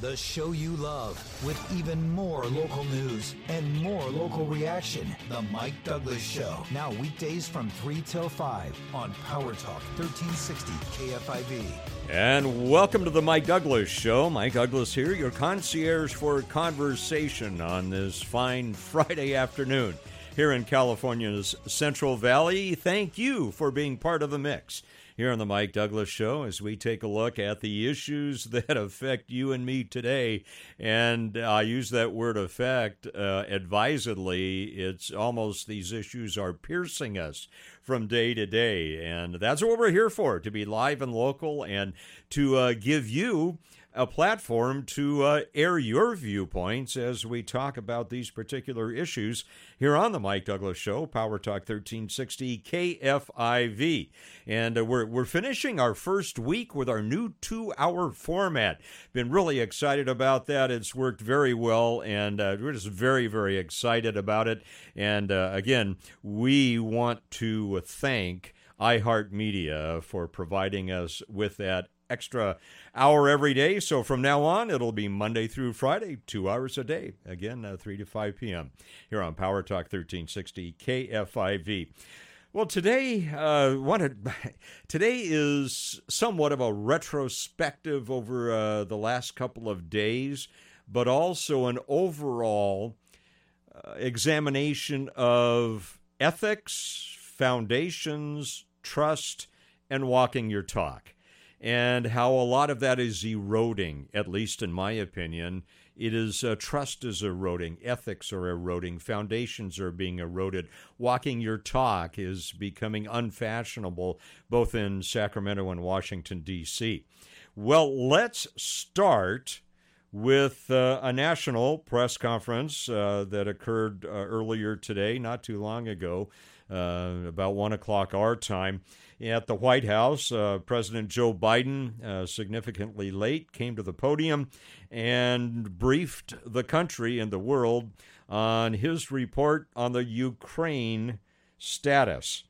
the show you love, with even more local news and more local reaction. The Mike Douglass Show. Now weekdays from 3 till 5 on Power Talk 1360 KFIV. And welcome to the Mike Douglass Show. Mike Douglass here, your concierge for conversation on this fine Friday afternoon here in California's Central Valley. Thank you for being part of the mix here on the Mike Douglass Show as we take a look at the issues that affect you and me today. And I use that word affect uh, advisedly. It's almost these issues are piercing us from day to day. And that's what we're here for to be live and local and to uh, give you a platform to uh, air your viewpoints as we talk about these particular issues here on the Mike Douglass Show, Power Talk 1360 KFIV. And uh, we're, we're finishing our first week with our new two hour format. Been really excited about that. It's worked very well, and uh, we're just very, very excited about it. And uh, again, we want to thank iHeartMedia for providing us with that extra hour every day. So from now on, it'll be Monday through Friday, two hours a day. Again, uh, 3 to 5 p.m. here on Power Talk 1360 KFIV. Well, today, uh, wanted, today is somewhat of a retrospective over uh, the last couple of days, but also an overall uh, examination of ethics, foundations, trust, and walking your talk and how a lot of that is eroding, at least in my opinion. It is uh, trust is eroding, ethics are eroding, foundations are being eroded. Walking your talk is becoming unfashionable, both in Sacramento and Washington, D.C. Well, let's start with uh, a national press conference uh, that occurred uh, earlier today, not too long ago, about one o'clock our time. At the White House, uh, President Joe Biden, uh, significantly late, came to the podium and briefed the country and the world on his report on the Ukraine status.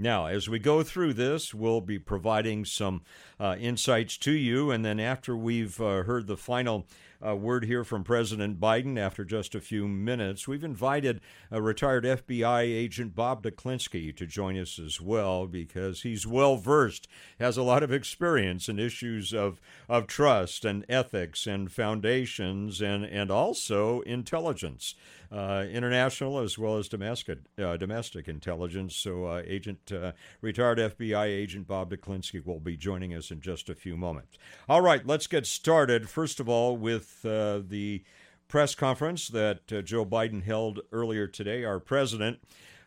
Now, as we go through this, we'll be providing some uh, insights to you, and then after we've uh, heard the final uh, word here from President Biden after just a few minutes. We've invited a retired FBI agent Bob Duklinski to join us as well because he's well versed, has a lot of experience in issues of, of trust and ethics and foundations and, and also intelligence. Uh, international as well as domestic uh, domestic intelligence. So, uh, agent uh, retired FBI agent Bob Duklinski will be joining us in just a few moments. All right, let's get started. First of all, with the press conference that Joe Biden held earlier today. Our president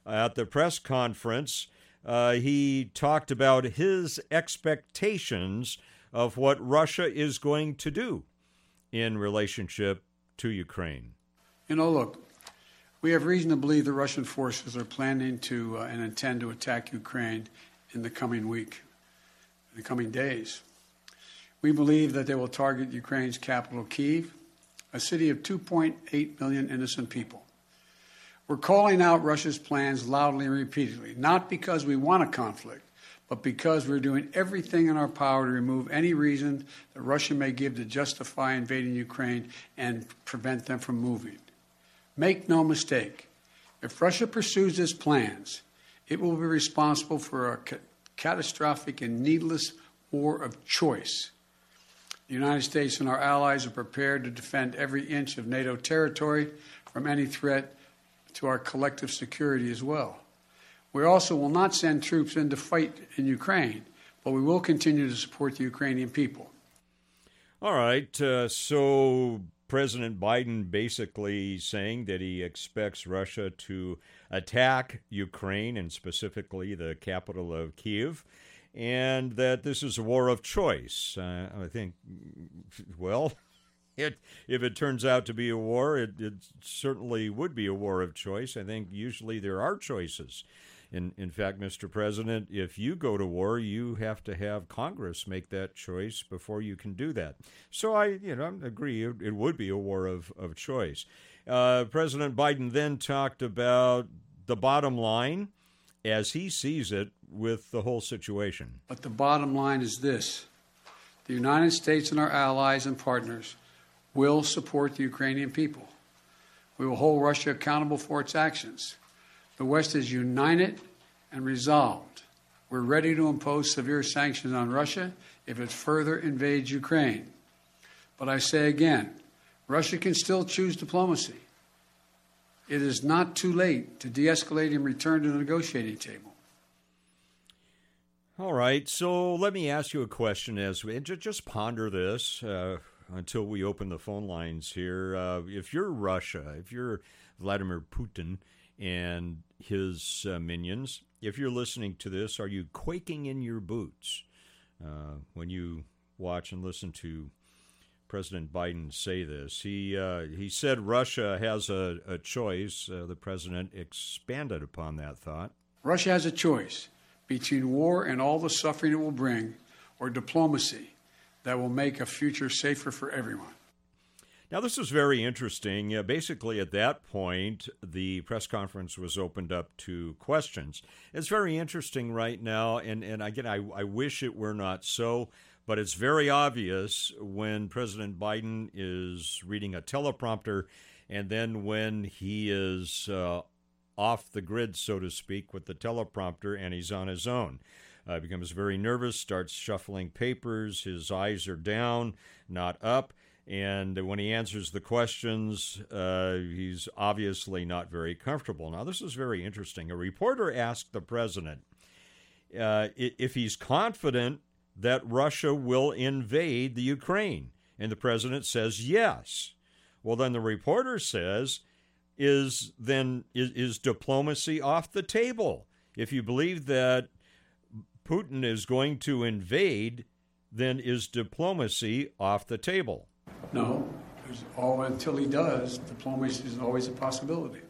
at the press conference, he talked about his expectations of what Russia is going to do in relationship to Ukraine. You know, look, we have reason to believe the Russian forces are planning to uh, and intend to attack Ukraine in the coming week, in the coming days. We believe that they will target Ukraine's capital, Kiev, a city of 2.8 million innocent people. We're calling out Russia's plans loudly and repeatedly, not because we want a conflict, but because we're doing everything in our power to remove any reason that Russia may give to justify invading Ukraine and prevent them from moving. Make no mistake, if Russia pursues its plans, it will be responsible for a ca- catastrophic and needless war of choice. The United States and our allies are prepared to defend every inch of NATO territory from any threat to our collective security as well. We also will not send troops in to fight in Ukraine, but we will continue to support the Ukrainian people. All right. Uh, so President Biden basically saying that he expects Russia to attack Ukraine and specifically the capital of Kiev, and that this is a war of choice. Uh, I think, well, it, if it turns out to be a war, it, it certainly would be a war of choice. I think usually there are choices in, in fact, Mr. President, if you go to war, you have to have Congress make that choice before you can do that. So I, you know, agree it, it would be a war of, of choice. Uh, President Biden then talked about the bottom line as he sees it with the whole situation. But the bottom line is this The United States and our allies and partners will support the Ukrainian people. We will hold Russia accountable for its actions. The West is united and resolved. We're ready to impose severe sanctions on Russia if it further invades Ukraine. But I say again, Russia can still choose diplomacy. It is not too late to de escalate and return to the negotiating table. All right, so let me ask you a question as we just ponder this uh, until we open the phone lines here. Uh, if you're Russia, if you're Vladimir Putin and his uh, minions, if you're listening to this, are you quaking in your boots uh, when you watch and listen to President Biden say this? He uh, he said Russia has a, a choice. Uh, the president expanded upon that thought. Russia has a choice between war and all the suffering it will bring, or diplomacy that will make a future safer for everyone. Now, this is very interesting. Uh, basically, at that point, the press conference was opened up to questions. It's very interesting right now, and, and again, I, I wish it were not so, but it's very obvious when President Biden is reading a teleprompter and then when he is uh, off the grid, so to speak, with the teleprompter and he's on his own. Uh, becomes very nervous, starts shuffling papers, his eyes are down, not up. And when he answers the questions, uh, he's obviously not very comfortable. Now, this is very interesting. A reporter asked the president uh, if he's confident that Russia will invade the Ukraine. And the president says yes. Well, then the reporter says, is then is, is diplomacy off the table. If you believe that Putin is going to invade, then is diplomacy off the table? No, all until he does, diplomacy is always a possibility.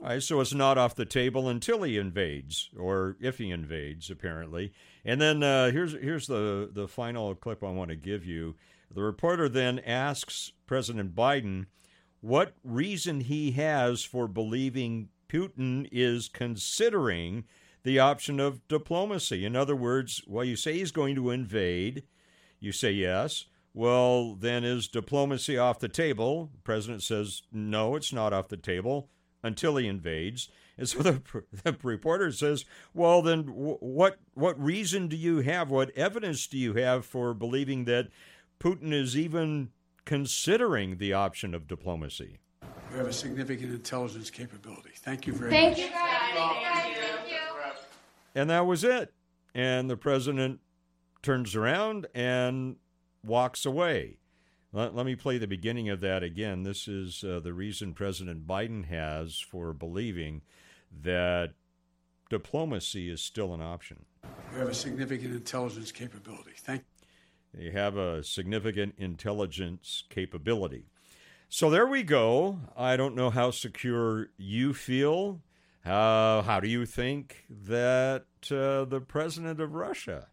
All right, so it's not off the table until he invades, or if he invades, apparently. And then uh, here's here's the the final clip I want to give you. The reporter then asks President Biden what reason he has for believing Putin is considering the option of diplomacy. In other words, well, you say he's going to invade. You say yes. Well, then is diplomacy off the table? The president says, no, it's not off the table until he invades. And so the, the reporter says, well, then what, what reason do you have? What evidence do you have for believing that Putin is even considering the option of diplomacy? We have a significant intelligence capability. Thank you very Thank much. You guys. Thank you. And that was it. And the president turns around and walks away. Let, let me play the beginning of that again. This is uh, the reason President Biden has for believing that diplomacy is still an option. We have a significant intelligence capability. Thank they have a significant intelligence capability. So there we go. I don't know how secure you feel. Uh, how do you think that uh, the president of Russia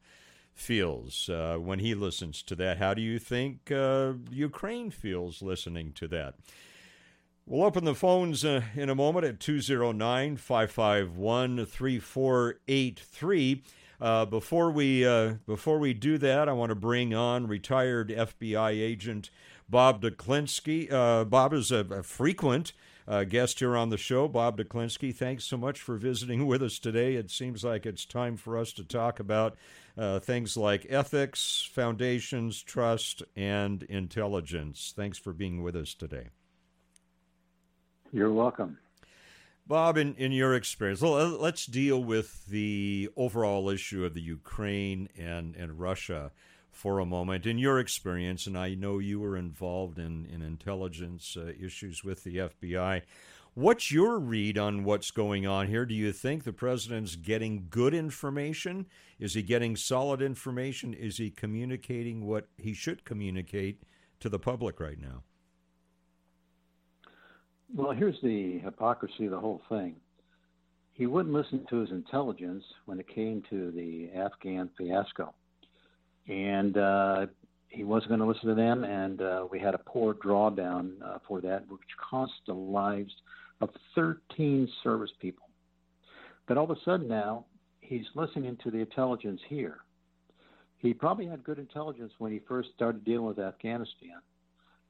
feels uh, when he listens to that? How do you think uh, Ukraine feels listening to that? We'll open the phones uh, in a moment at 209 551 3483. Uh, before we uh, before we do that, I want to bring on retired FBI agent Bob Duklinski. Uh, Bob is a, a frequent uh, guest here on the show. Bob Duklinski, thanks so much for visiting with us today. It seems like it's time for us to talk about uh, things like ethics, foundations, trust, and intelligence. Thanks for being with us today. You're welcome. Bob, in, in your experience, let's deal with the overall issue of the Ukraine and, and Russia for a moment. In your experience, and I know you were involved in, in intelligence uh, issues with the FBI, what's your read on what's going on here? Do you think the president's getting good information? Is he getting solid information? Is he communicating what he should communicate to the public right now? Well, here's the hypocrisy of the whole thing. He wouldn't listen to his intelligence when it came to the Afghan fiasco. And uh, he wasn't going to listen to them, and uh, we had a poor drawdown uh, for that, which cost the lives of 13 service people. But all of a sudden now, he's listening to the intelligence here. he probably had good intelligence when he first started dealing with Afghanistan,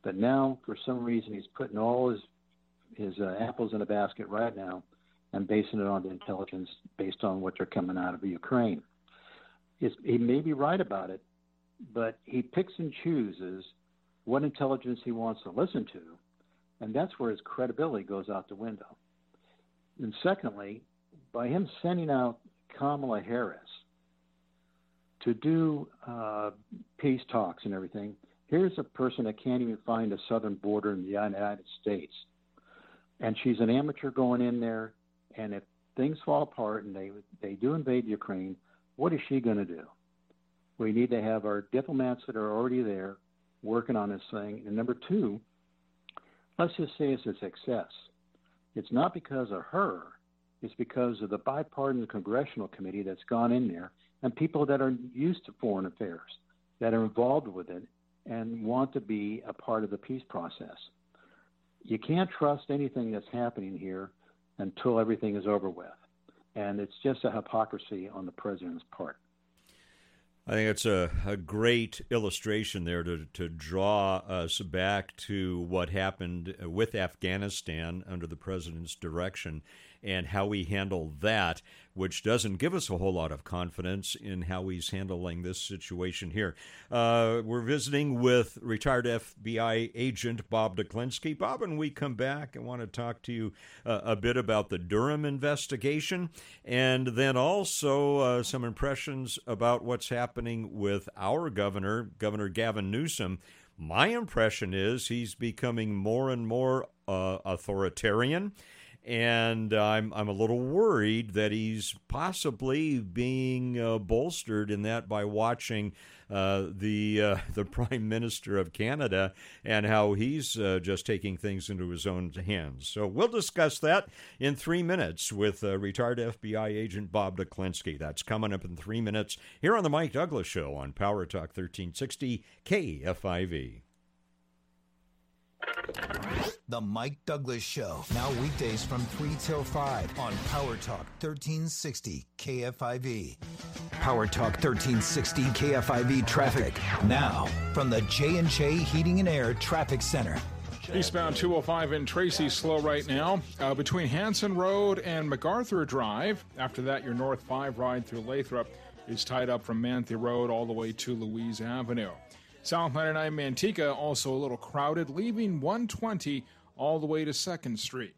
but now for some reason he's putting all his his uh, apples in a basket right now and basing it on the intelligence based on what they're coming out of Ukraine. It's, he may be right about it, but he picks and chooses what intelligence he wants to listen to, and that's where his credibility goes out the window. And secondly, by him sending out Kamala Harris to do uh, peace talks and everything, here's a person that can't even find a southern border in the United States. And she's an amateur going in there, and if things fall apart and they they do invade Ukraine, what is she going to do? We need to have our diplomats that are already there working on this thing. And number two, let's just say it's a success. It's not because of her. It's because of the bipartisan congressional committee that's gone in there and people that are used to foreign affairs, that are involved with it, and want to be a part of the peace process. You can't trust anything that's happening here until everything is over with. And it's just a hypocrisy on the president's part. I think it's a, a great illustration there to, to draw us back to what happened with Afghanistan under the president's direction and how we handle that, which doesn't give us a whole lot of confidence in how he's handling this situation here. Uh, we're visiting with retired FBI agent Bob Duklinski. Bob, when we come back, I want to talk to you uh, a bit about the Durham investigation and then also uh, some impressions about what's happening with our governor, Governor Gavin Newsom. My impression is he's becoming more and more uh, authoritarian and I'm I'm a little worried that he's possibly being uh, bolstered in that by watching uh, the uh, the Prime Minister of Canada and how he's uh, just taking things into his own hands. So we'll discuss that in three minutes with uh, retired FBI agent Bob Duklinski. That's coming up in three minutes here on the Mike Douglass Show on Power Talk 1360 KFIV. The Mike Douglass Show. Now weekdays from 3 till 5 on Power Talk 1360 KFIV. Power Talk 1360 KFIV traffic. Now from the J&J Heating and Air Traffic Center. Eastbound 205 in Tracy slow right now uh, between Hanson Road and MacArthur Drive. After that, your North 5 ride through Lathrop is tied up from Manthey Road all the way to Louise Avenue. South 99 Manteca also a little crowded, leaving 120 all the way to 2nd Street.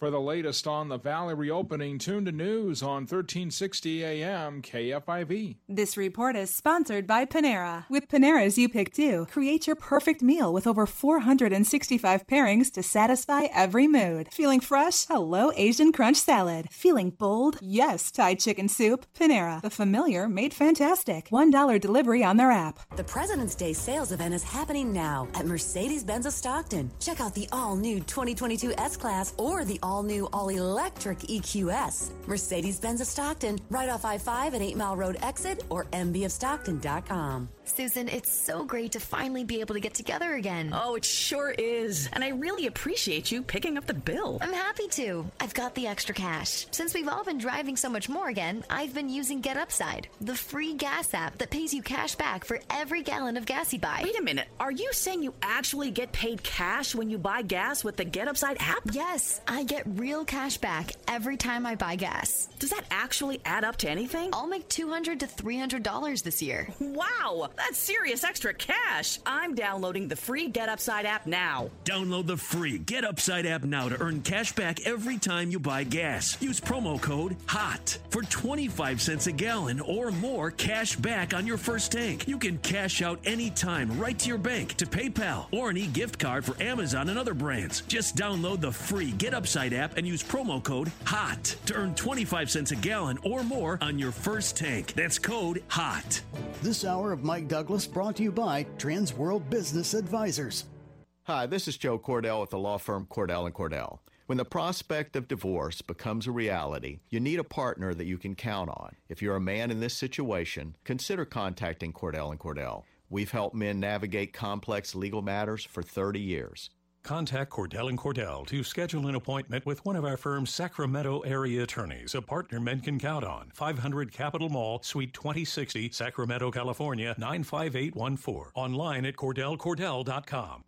For the latest on the Valley reopening, tune to news on 1360 AM KFIV. This report is sponsored by Panera. With Panera's You Pick Two, create your perfect meal with over 465 pairings to satisfy every mood. Feeling fresh? Hello Asian Crunch Salad. Feeling bold? Yes, Thai Chicken Soup. Panera, the familiar made fantastic. $1 delivery on their app. The President's Day sales event is happening now at Mercedes-Benz of Stockton. Check out the all-new 2022 S-Class or the all new all electric EQS. Mercedes Benz of Stockton, right off I 5 at 8 Mile Road exit or mbofstockton.com. Susan, it's so great to finally be able to get together again. Oh, it sure is. And I really appreciate you picking up the bill. I'm happy to. I've got the extra cash. Since we've all been driving so much more again, I've been using Get Upside, the free gas app that pays you cash back for every gallon of gas you buy. Wait a minute. Are you saying you actually get paid cash when you buy gas with the Get Upside app? Yes, I get real cash back every time I buy gas. Does that actually add up to anything? I'll make $200 to $300 this year. Wow, that's serious extra cash. I'm downloading the free Get Upside app now. Download the free Get Upside app now to earn cash back every time you buy gas. Use promo code HOT for 25 cents a gallon or more cash back on your first tank. You can cash out anytime right to your bank, to PayPal, or an e gift card for Amazon and other brands. Just download the free Get Upside app and use promo code HOT to earn 25 cents a gallon or more on your first tank. That's code HOT. This hour of Mike Douglass brought to you by Trans World Business Advisors. Hi, this is Joe Cordell with the law firm Cordell and Cordell. When the prospect of divorce becomes a reality, you need a partner that you can count on. If you're a man in this situation, consider contacting Cordell and Cordell. We've helped men navigate complex legal matters for 30 years. Contact Cordell and Cordell to schedule an appointment with one of our firm's Sacramento area attorneys, a partner men can count on. 500 Capitol Mall, Suite 2060, Sacramento, California 95814. Online at cordellcordell.com.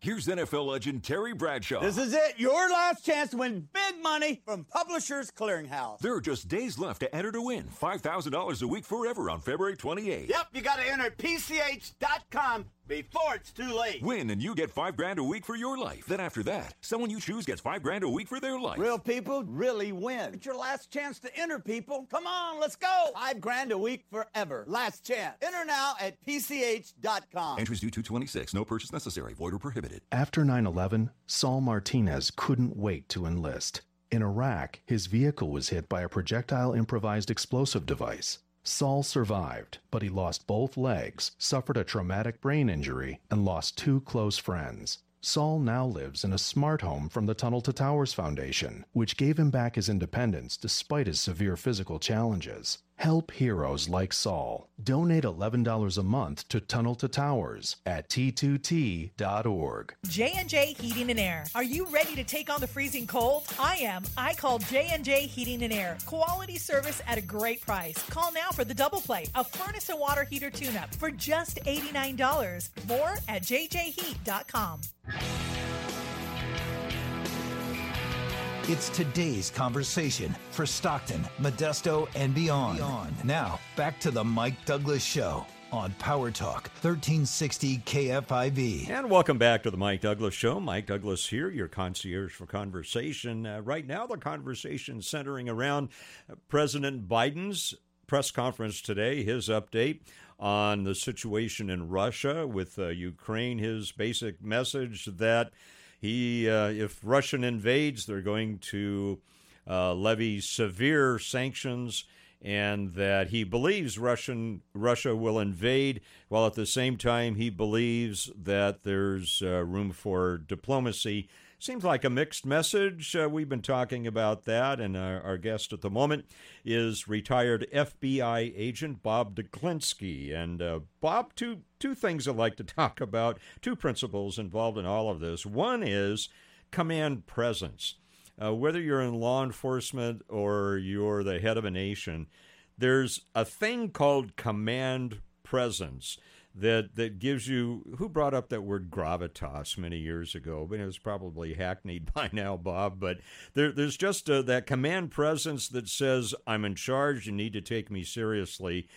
Here's NFL legend Terry Bradshaw. This is it. Your last chance to win big money from Publishers Clearinghouse. There are just days left to enter to win $5,000 a week forever on February 28th. Yep, you got to enter PCH.com before it's too late. Win and you get five grand a week for your life. Then after that, someone you choose gets five grand a week for their life. Real people really win. It's your last chance to enter, people. Come on, let's go. Five grand a week forever. Last chance. Enter now at PCH.com. Entries due 226. No purchase necessary. Void or prohibited. After 9 11, Saul Martinez couldn't wait to enlist. In Iraq, his vehicle was hit by a projectile improvised explosive device. Saul survived, but he lost both legs, suffered a traumatic brain injury, and lost two close friends. Saul now lives in a smart home from the Tunnel to Towers Foundation, which gave him back his independence despite his severe physical challenges. Help heroes like Saul. Donate $11 a month to Tunnel to Towers at t2t.org. J&J Heating and Air. Are you ready to take on the freezing cold? I am. I call J&J Heating and Air. Quality service at a great price. Call now for the double play, a furnace and water heater tune-up for just $89. More at jjheat.com. It's today's conversation for Stockton, Modesto, and beyond. beyond. Now, back to the Mike Douglass Show on Power Talk 1360 KFIV. And welcome back to the Mike Douglass Show. Mike Douglass here, your concierge for conversation. Uh, right now, the conversation centering around President Biden's press conference today, his update on the situation in Russia with uh, Ukraine, his basic message that he, uh, if Russian invades, they're going to uh, levy severe sanctions, and that he believes Russian Russia will invade, while at the same time he believes that there's uh, room for diplomacy. Seems like a mixed message. Uh, we've been talking about that, and our, our, guest at the moment is retired FBI agent Bob Duklinski. And uh, Bob, two two things I'd like to talk about. Two principles involved in all of this. One is command presence. Uh, whether you're in law enforcement or you're the head of a nation, there's a thing called command presence that that gives you who brought up that word gravitas many years ago but it was probably hackneyed by now bob but there, there's just a, that command presence that says i'm in charge you need to take me seriously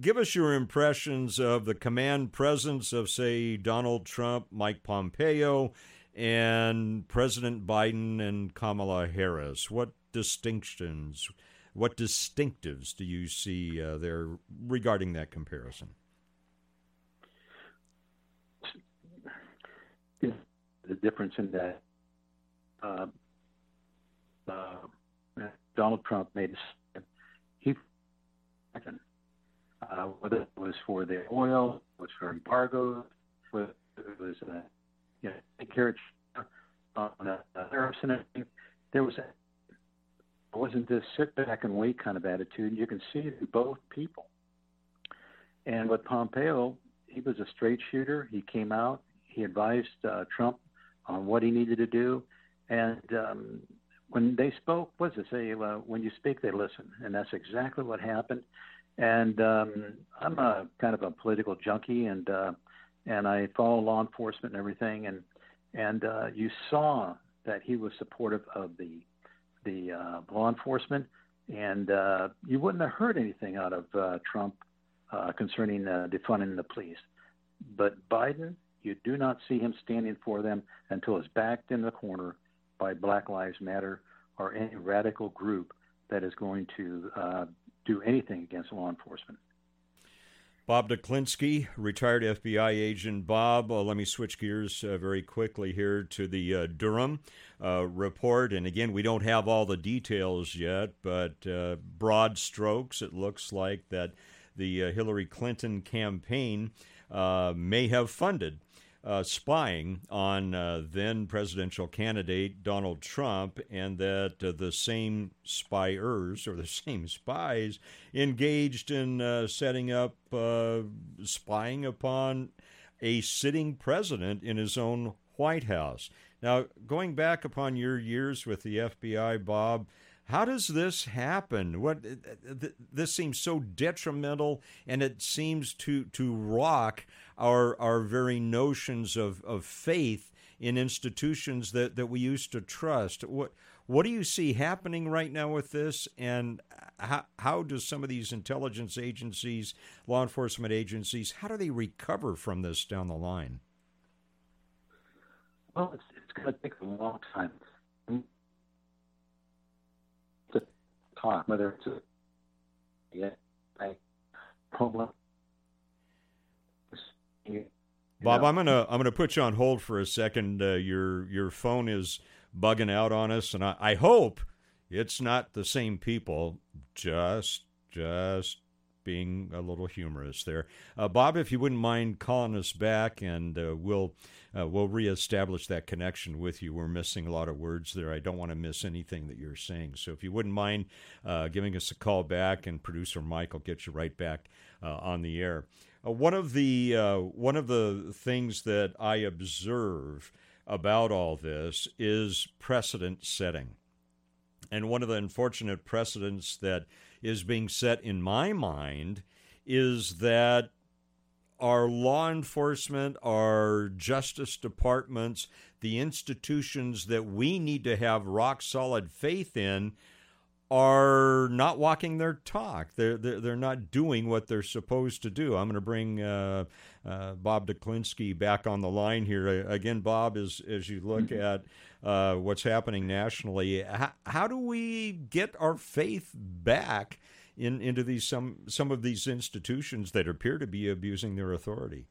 give us your impressions of the command presence of say donald trump mike pompeo and president biden and kamala harris. What distinctions what distinctives do you see uh, there regarding that comparison? The difference in that uh, uh, Donald Trump made a he uh, whether it was for the oil, it was for embargoes, whether it was uh, you know care of uh, and everything. There was a, wasn't this sit back and wait kind of attitude. You can see it in both people. And with Pompeo, he was a straight shooter. He came out. He advised uh, Trump on what he needed to do. And um, when they spoke, what does it say? When you speak, they listen, and that's exactly what happened. And um, I'm a kind of a political junkie, and uh, and I follow law enforcement and everything. And and uh, you saw that he was supportive of the the uh, law enforcement, and uh, you wouldn't have heard anything out of uh, Trump uh, concerning uh, defunding the police. But Biden you do not see him standing for them until he's backed in the corner by Black Lives Matter or any radical group that is going to uh, do anything against law enforcement. Bob Duklinski, retired FBI agent. Bob, uh, let me switch gears uh, very quickly here to the uh, Durham uh, report. And again, we don't have all the details yet, but uh, broad strokes, it looks like that the uh, Hillary Clinton campaign may have funded uh, spying on uh, then presidential candidate Donald Trump, and that uh, the same spyers or the same spies engaged in uh, setting up uh, spying upon a sitting president in his own White House. Now, going back upon your years with the FBI, Bob, how does this happen? What this seems so detrimental, and it seems to to rock our our very notions of, of faith in institutions that, that we used to trust. What what do you see happening right now with this, and how how does some of these intelligence agencies, law enforcement agencies, how do they recover from this down the line? Well, it's, it's going to take a long time to talk, whether it's a yeah, problem. Bob. I'm gonna I'm gonna put you on hold for a second. Uh, your your phone is bugging out on us, and I, I hope it's not the same people. Just just being a little humorous there. Uh, Bob, if you wouldn't mind calling us back, and uh, we'll uh, we'll reestablish that connection with you. We're missing a lot of words there. I don't want to miss anything that you're saying. So if you wouldn't mind uh, giving us a call back, and producer Mike will get you right back uh, on the air. Uh, one of the one of the things that I observe about all this is precedent setting. And one of the unfortunate precedents that is being set in my mind is that our law enforcement, our justice departments, the institutions that we need to have rock solid faith in are not walking their talk. They're, they're, they're not doing what they're supposed to do. I'm going to bring uh, uh, Bob Duklinski back on the line here. Again, Bob, as, as you look mm-hmm. at uh, what's happening nationally, how, how do we get our faith back in, into these some, some of these institutions that appear to be abusing their authority?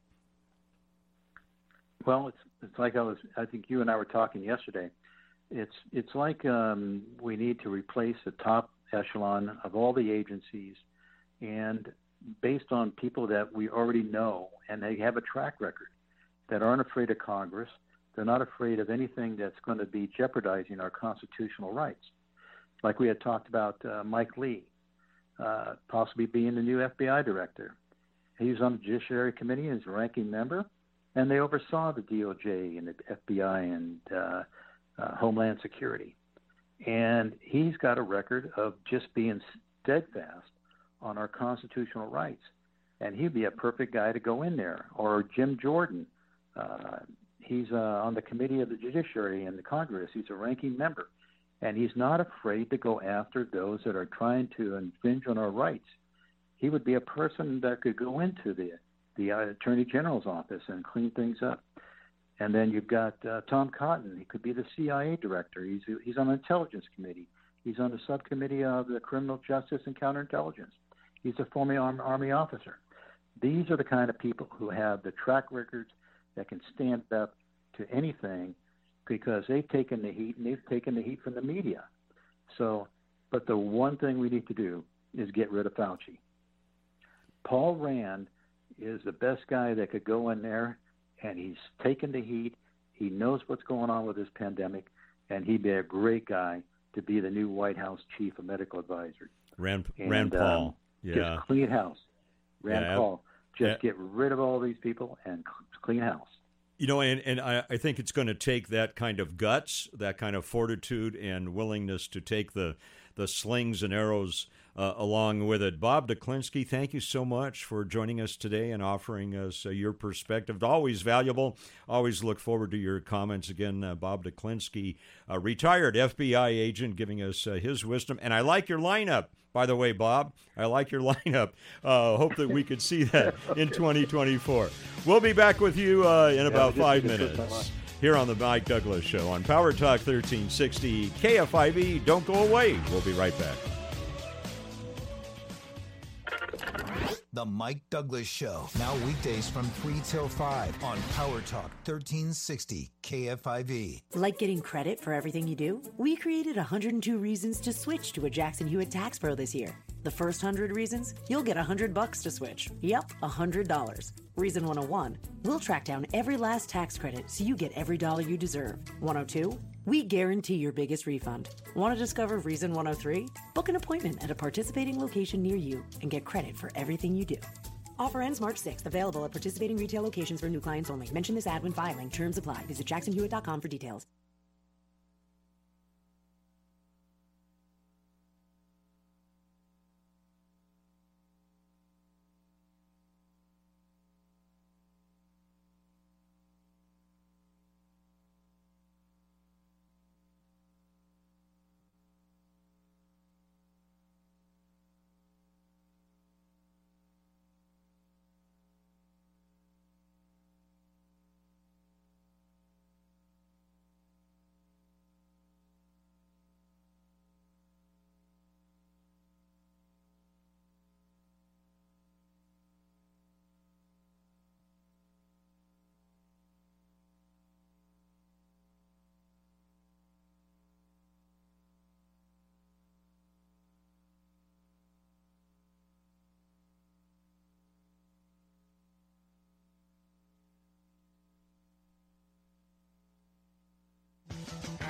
Well, it's, it's like I was, I think you and I were talking yesterday it's it's like um, we need to replace the top echelon of all the agencies, and based on people that we already know and they have a track record, that aren't afraid of Congress. They're not afraid of anything that's going to be jeopardizing our constitutional rights. Like we had talked about uh, Mike Lee, uh, possibly being the new FBI director. He was on the Judiciary Committee as a ranking member, and they oversaw the DOJ and the FBI and uh, Homeland Security. And he's got a record of just being steadfast on our constitutional rights. And he'd be a perfect guy to go in there. Or Jim Jordan. Uh, he's uh, on the committee of the judiciary in the Congress. He's a ranking member. And he's not afraid to go after those that are trying to infringe on our rights. He would be a person that could go into the, the uh, Attorney General's office and clean things up. And then you've got uh, Tom Cotton. He could be the CIA director. He's he's on the intelligence committee. He's on the subcommittee of the criminal justice and counterintelligence. He's a former army officer. These are the kind of people who have the track records that can stand up to anything because they've taken the heat and they've taken the heat from the media. So, but the one thing we need to do is get rid of Fauci. Paul Rand is the best guy that could go in there and he's taken the heat. He knows what's going on with this pandemic, and he'd be a great guy to be the new White House chief of medical advisory. Rand, and, Rand Paul, um, yeah, just clean house. Rand yeah. Paul, just yeah. get rid of all these people and clean house. You know, and, and I, I think it's going to take that kind of guts, that kind of fortitude, and willingness to take the the slings and arrows uh, along with it. Bob Duklinski, thank you so much for joining us today and offering us uh, your perspective. Always valuable. Always look forward to your comments. Again, uh, Bob Duklinski, a retired FBI agent, giving us uh, his wisdom. And I like your lineup. By the way, Bob, I like your lineup. Uh, hope that we could see that in 2024. We'll be back with you uh, in about five minutes here on the Mike Douglass Show on Power Talk 1360 KFIV. Don't go away. We'll be right back. The Mike Douglass Show, now weekdays from 3 till 5 on Power Talk 1360 KFIV. Like getting credit for everything you do? We created 102 reasons to switch to a Jackson Hewitt Tax Pro this year. The first 100 reasons, you'll get 100 bucks to switch. Yep, $100. Reason 101, we'll track down every last tax credit so you get every dollar you deserve. 102, we guarantee your biggest refund. Want to discover Reason 103? Book an appointment at a participating location near you and get credit for everything you do. Offer ends March 6th. Available at participating retail locations for new clients only. Mention this ad when filing. Terms apply. Visit jacksonhewitt.com for details.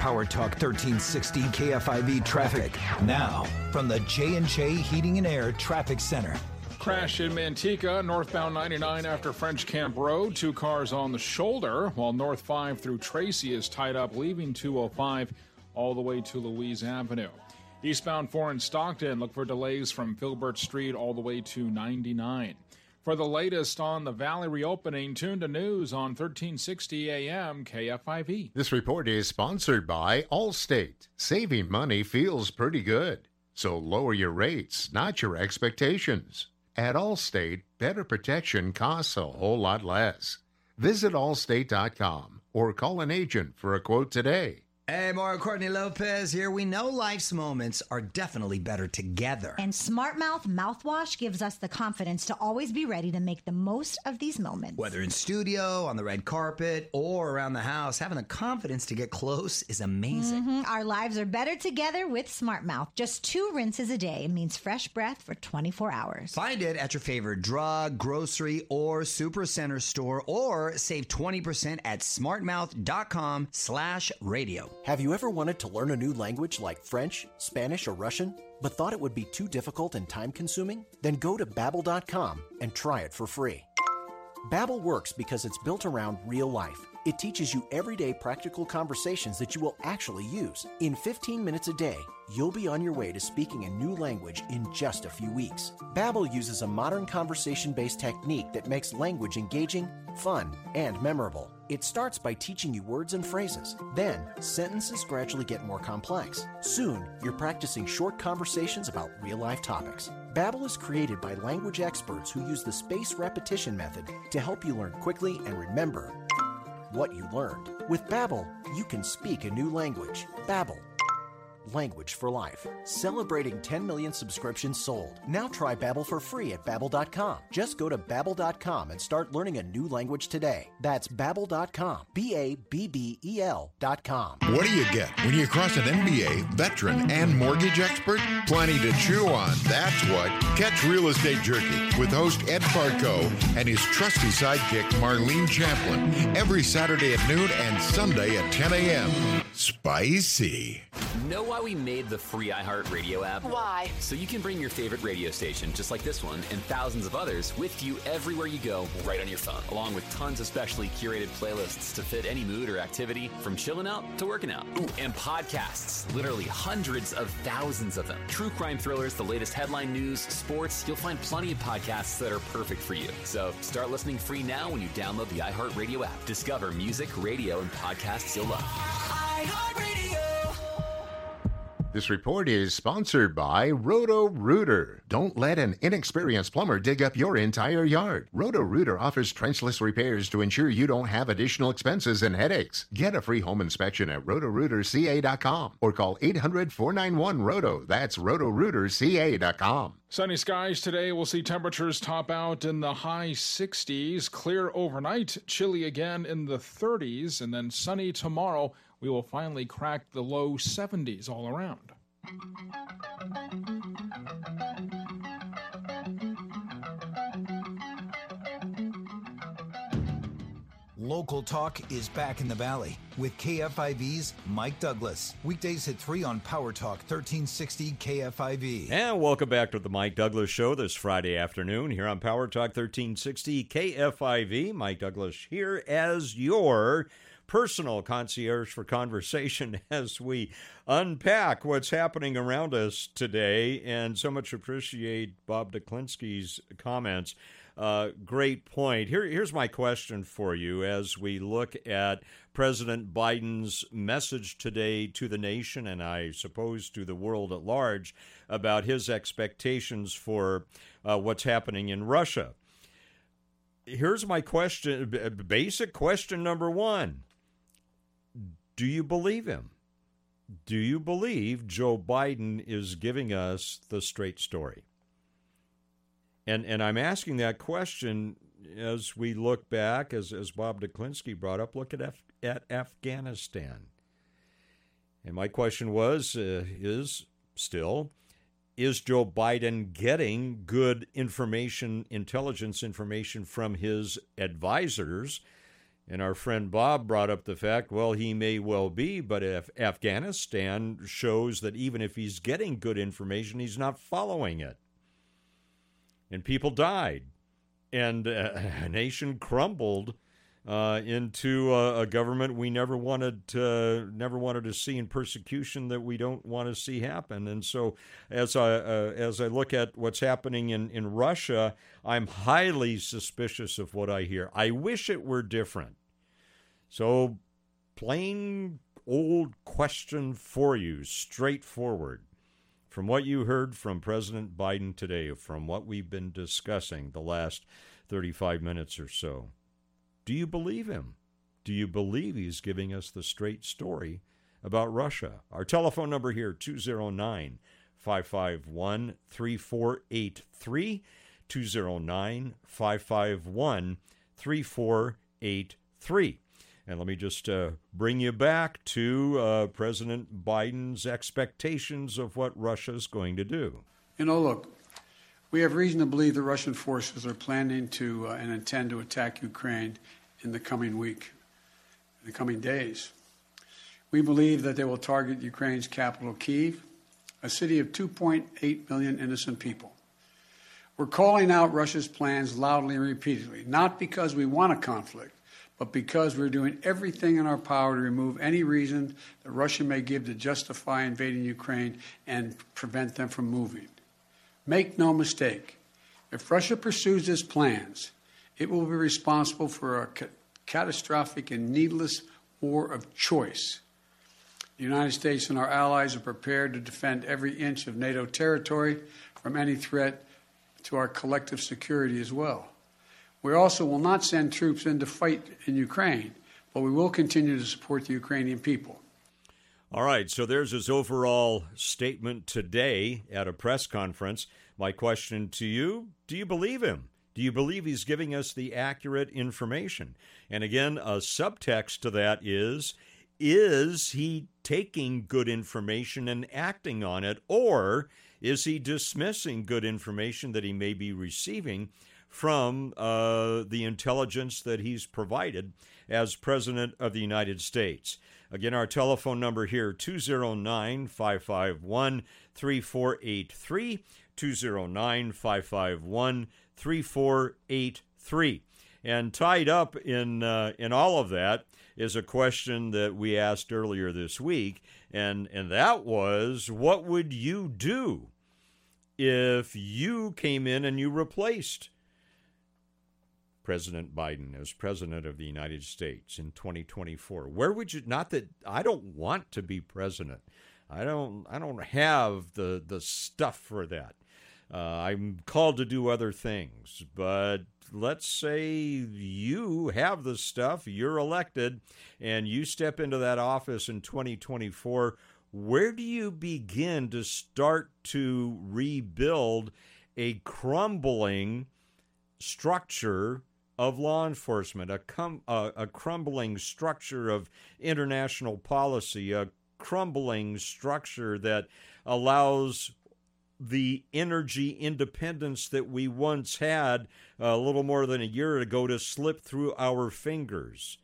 Power Talk 1360 KFIV traffic. Now, from the J&J Heating and Air Traffic Center. Crash in Manteca, northbound 99 after French Camp Road. Two cars on the shoulder, while North 5 through Tracy is tied up, leaving 205 all the way to Louise Avenue. Eastbound 4 in Stockton, look for delays from Filbert Street all the way to 99. For the latest on the Valley reopening, tune to news on 1360 AM KFIV. This report is sponsored by Allstate. Saving money feels pretty good. So lower your rates, not your expectations. At Allstate, better protection costs a whole lot less. Visit allstate.com or call an agent for a quote today. Hey, Mario Courtney Lopez here. We know life's moments are definitely better together. And Smart Mouth mouthwash gives us the confidence to always be ready to make the most of these moments. Whether in studio, on the red carpet, or around the house, having the confidence to get close is amazing. Mhm. Our lives are better together with Smart Mouth. Just two rinses a day means fresh breath for 24 hours. Find it at your favorite drug, grocery, or supercenter store, or save 20% at smartmouth.com slash radio. Have you ever wanted to learn a new language like French, Spanish, or Russian, but thought it would be too difficult and time consuming? Then go to babbel.com and try it for free. Babbel works because it's built around real life. It teaches you everyday practical conversations that you will actually use. In 15 minutes a day, you'll be on your way to speaking a new language in just a few weeks. Babbel uses a modern conversation-based technique that makes language engaging, fun, and memorable. It starts by teaching you words and phrases. Then, sentences gradually get more complex. Soon, you're practicing short conversations about real-life topics. Babbel is created by language experts who use the spaced repetition method to help you learn quickly and remember what you learned. With Babbel, you can speak a new language. Babbel, language for life. Celebrating 10 million subscriptions sold. Now try Babbel for free at babbel.com. Just go to babbel.com and start learning a new language today. That's babbel.com. B A B B E L.com. What do you get when you cross an MBA, veteran, and mortgage expert? Plenty to chew on. That's what. Catch Real Estate Jerky with host Ed Barco and his trusty sidekick Marlene Champlin every Saturday at noon and Sunday at 10 a.m. Spicy. Know why we made the free iHeartRadio app? Why? So you can bring your favorite radio station, just like this one, and thousands of others with you everywhere you go, right on your phone, along with tons of specially curated playlists to fit any mood or activity, from chilling out to working out. Ooh, and podcasts, literally hundreds of thousands of them. True crime thrillers, the latest headline news, sports, you'll find plenty of podcasts that are perfect for you. So start listening free now when you download the iHeartRadio app. Discover music, radio, and podcasts you'll love. This report is sponsored by Roto Rooter. Don't let an inexperienced plumber dig up your entire yard. Roto Rooter offers trenchless repairs to ensure you don't have additional expenses and headaches. Get a free home inspection at rotorooterca.com or call 800 491 Roto. That's rotorooterca.com. Sunny skies today. We'll see temperatures top out in the high 60s. Clear overnight, chilly again in the 30s, and then sunny tomorrow. We will finally crack the low 70s all around. Local talk is back in the Valley with KFIV's Mike Douglass. Weekdays at 3 on Power Talk 1360 KFIV. And welcome back to the Mike Douglass Show this Friday afternoon here on Power Talk 1360 KFIV. Mike Douglass here as your personal concierge for conversation as we unpack what's happening around us today. And so much appreciate Bob Duklinski's comments. Uh, great point. Here, here's my question for you as we look at President Biden's message today to the nation and I suppose to the world at large about his expectations for uh, what's happening in Russia. Here's my question basic question number one Do you believe him? Do you believe Joe Biden is giving us the straight story? And and I'm asking that question as we look back, as as Bob Duklinski brought up, look at Af- at Afghanistan. And my question was uh, is still is Joe Biden getting good information, intelligence information from his advisors? And our friend Bob brought up the fact, well, he may well be, but if Afghanistan shows that even if he's getting good information, he's not following it. And people died, and uh, a nation crumbled uh, into a, a, government we never wanted to never wanted to see in persecution that we don't want to see happen. And so, as I uh, as I look at what's happening in in Russia, I'm highly suspicious of what I hear. I wish it were different. So, plain old question for you, straightforward. From what you heard from President Biden today, from what we've been discussing the last 35 minutes or so, do you believe him? Do you believe he's giving us the straight story about Russia? Our telephone number here 209 551 3483 209 551 3483. And let me just uh, bring you back to uh, President Biden's expectations of what Russia is going to do. You know, look, we have reason to believe the Russian forces are planning to uh, and intend to attack Ukraine in the coming week, in the coming days. We believe that they will target Ukraine's capital, Kiev, a city of 2.8 million innocent people. We're calling out Russia's plans loudly and repeatedly, not because we want a conflict, but because we're doing everything in our power to remove any reason that Russia may give to justify invading Ukraine and prevent them from moving. Make no mistake, if Russia pursues its plans, it will be responsible for a ca- catastrophic and needless war of choice. The United States and our allies are prepared to defend every inch of NATO territory from any threat to our collective security as well. We also will not send troops in to fight in Ukraine, but we will continue to support the Ukrainian people. All right, so there's his overall statement today at a press conference. My question to you do you believe him? Do you believe he's giving us the accurate information? And again, a subtext to that is is he taking good information and acting on it, or is he dismissing good information that he may be receiving from uh, the intelligence that he's provided as President of the United States. Again, our telephone number here 209 551 3483. 209 551 3483. And tied up in, uh, in all of that is a question that we asked earlier this week, and, and that was what would you do if you came in and you replaced President Biden as president of the United States in 2024? Where would you not that I don't want to be president. I don't I don't have the the stuff for that. Uh, I'm called to do other things, but let's say you have the stuff, you're elected, and you step into that office in 2024. Where do you begin to start to rebuild a crumbling structure of law enforcement, a, a, a crumbling structure of international policy, a crumbling structure that allows the energy independence that we once had uh, a little more than a year ago to slip through our fingers.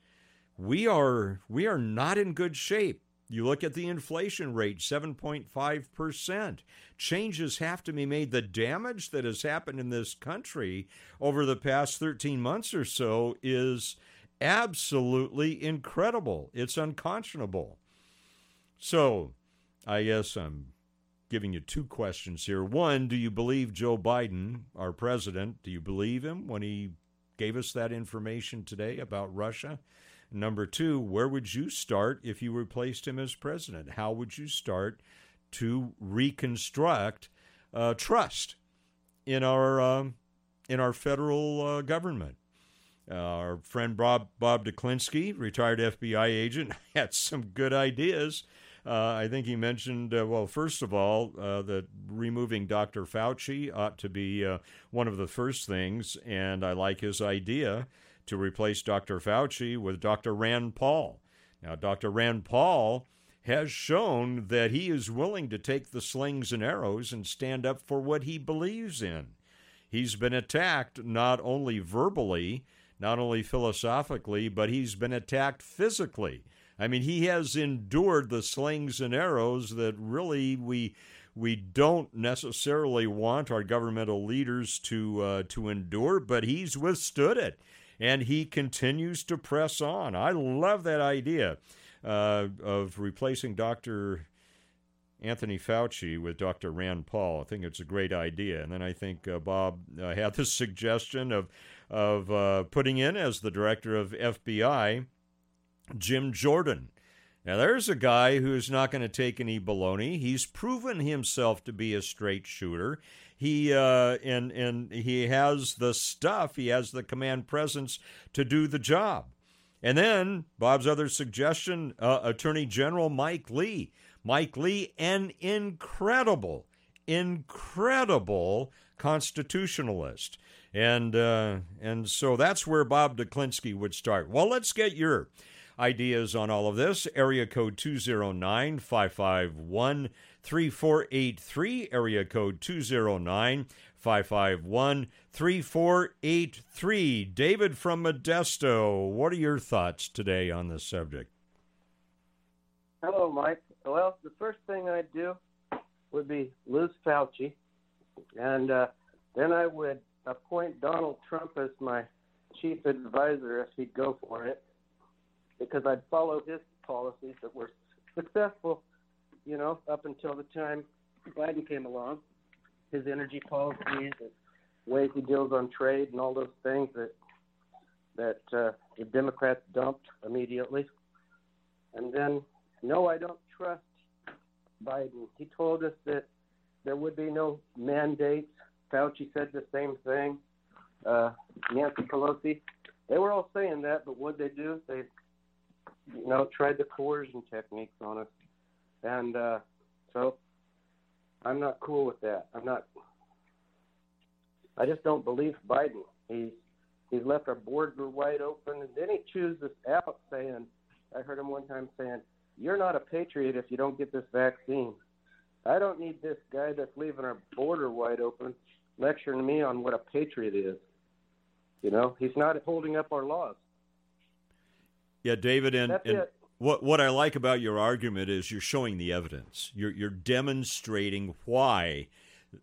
We are we are not in good shape. You look at the inflation rate, 7.5%. Changes have to be made. The damage that has happened in this country over the past 13 months or so is absolutely incredible. It's unconscionable. So, I guess I'm giving you two questions here. One, do you believe Joe Biden, our president, do you believe him when he gave us that information today about Russia? Number two, where would you start if you replaced him as president? How would you start to reconstruct uh, trust in our um, in our federal uh, government? Uh, our friend Bob Bob Duklinski, retired FBI agent, had some good ideas. Uh, I think he mentioned, uh, well, first of all, uh, that removing Dr. Fauci ought to be uh, one of the first things, and I like his idea to replace Dr. Fauci with Dr. Rand Paul. Now, Dr. Rand Paul has shown that he is willing to take the slings and arrows and stand up for what he believes in. He's been attacked not only verbally, not only philosophically, but he's been attacked physically. I mean, he has endured the slings and arrows that really we we don't necessarily want our governmental leaders to uh, to endure, but he's withstood it, and he continues to press on. I love that idea uh, of replacing Doctor Anthony Fauci with Dr. Rand Paul. I think it's a great idea, and then I think uh, Bob uh, had the suggestion of of uh, putting in as the director of FBI Jim Jordan. Now, there's a guy who's not going to take any baloney. He's proven himself to be a straight shooter. He uh, and and he has the stuff. He has the command presence to do the job. And then Bob's other suggestion: uh, Attorney General Mike Lee. Mike Lee, an incredible, incredible constitutionalist, and uh, and so that's where Bob Duklinski would start. Well, let's get your ideas on all of this. Area code 209 551 3483. Area code 209 551 3483. David from Modesto, what are your thoughts today on this subject? Hello, Mike. Well, the first thing I'd do would be lose Fauci, and uh, then I would appoint Donald Trump as my chief advisor if he'd go for it because I'd follow his policies that were successful, you know, up until the time Biden came along. His energy policies, his ways he deals on trade, and all those things that that uh, the Democrats dumped immediately. And then, no, I don't trust Biden. He told us that there would be no mandates. Fauci said the same thing. Uh, Nancy Pelosi, they were all saying that, but what they do? They you know, tried the coercion techniques on us, and uh, so I'm not cool with that. I'm not. I just don't believe Biden. He's he's left our border wide open, and then he chews us out, saying, I heard him one time saying, "You're not a patriot if you don't get this vaccine." I don't need this guy that's leaving our border wide open lecturing me on what a patriot is. You know, he's not holding up our laws. Yeah, David, and, and what what I like about your argument is you're showing the evidence. You're you're demonstrating why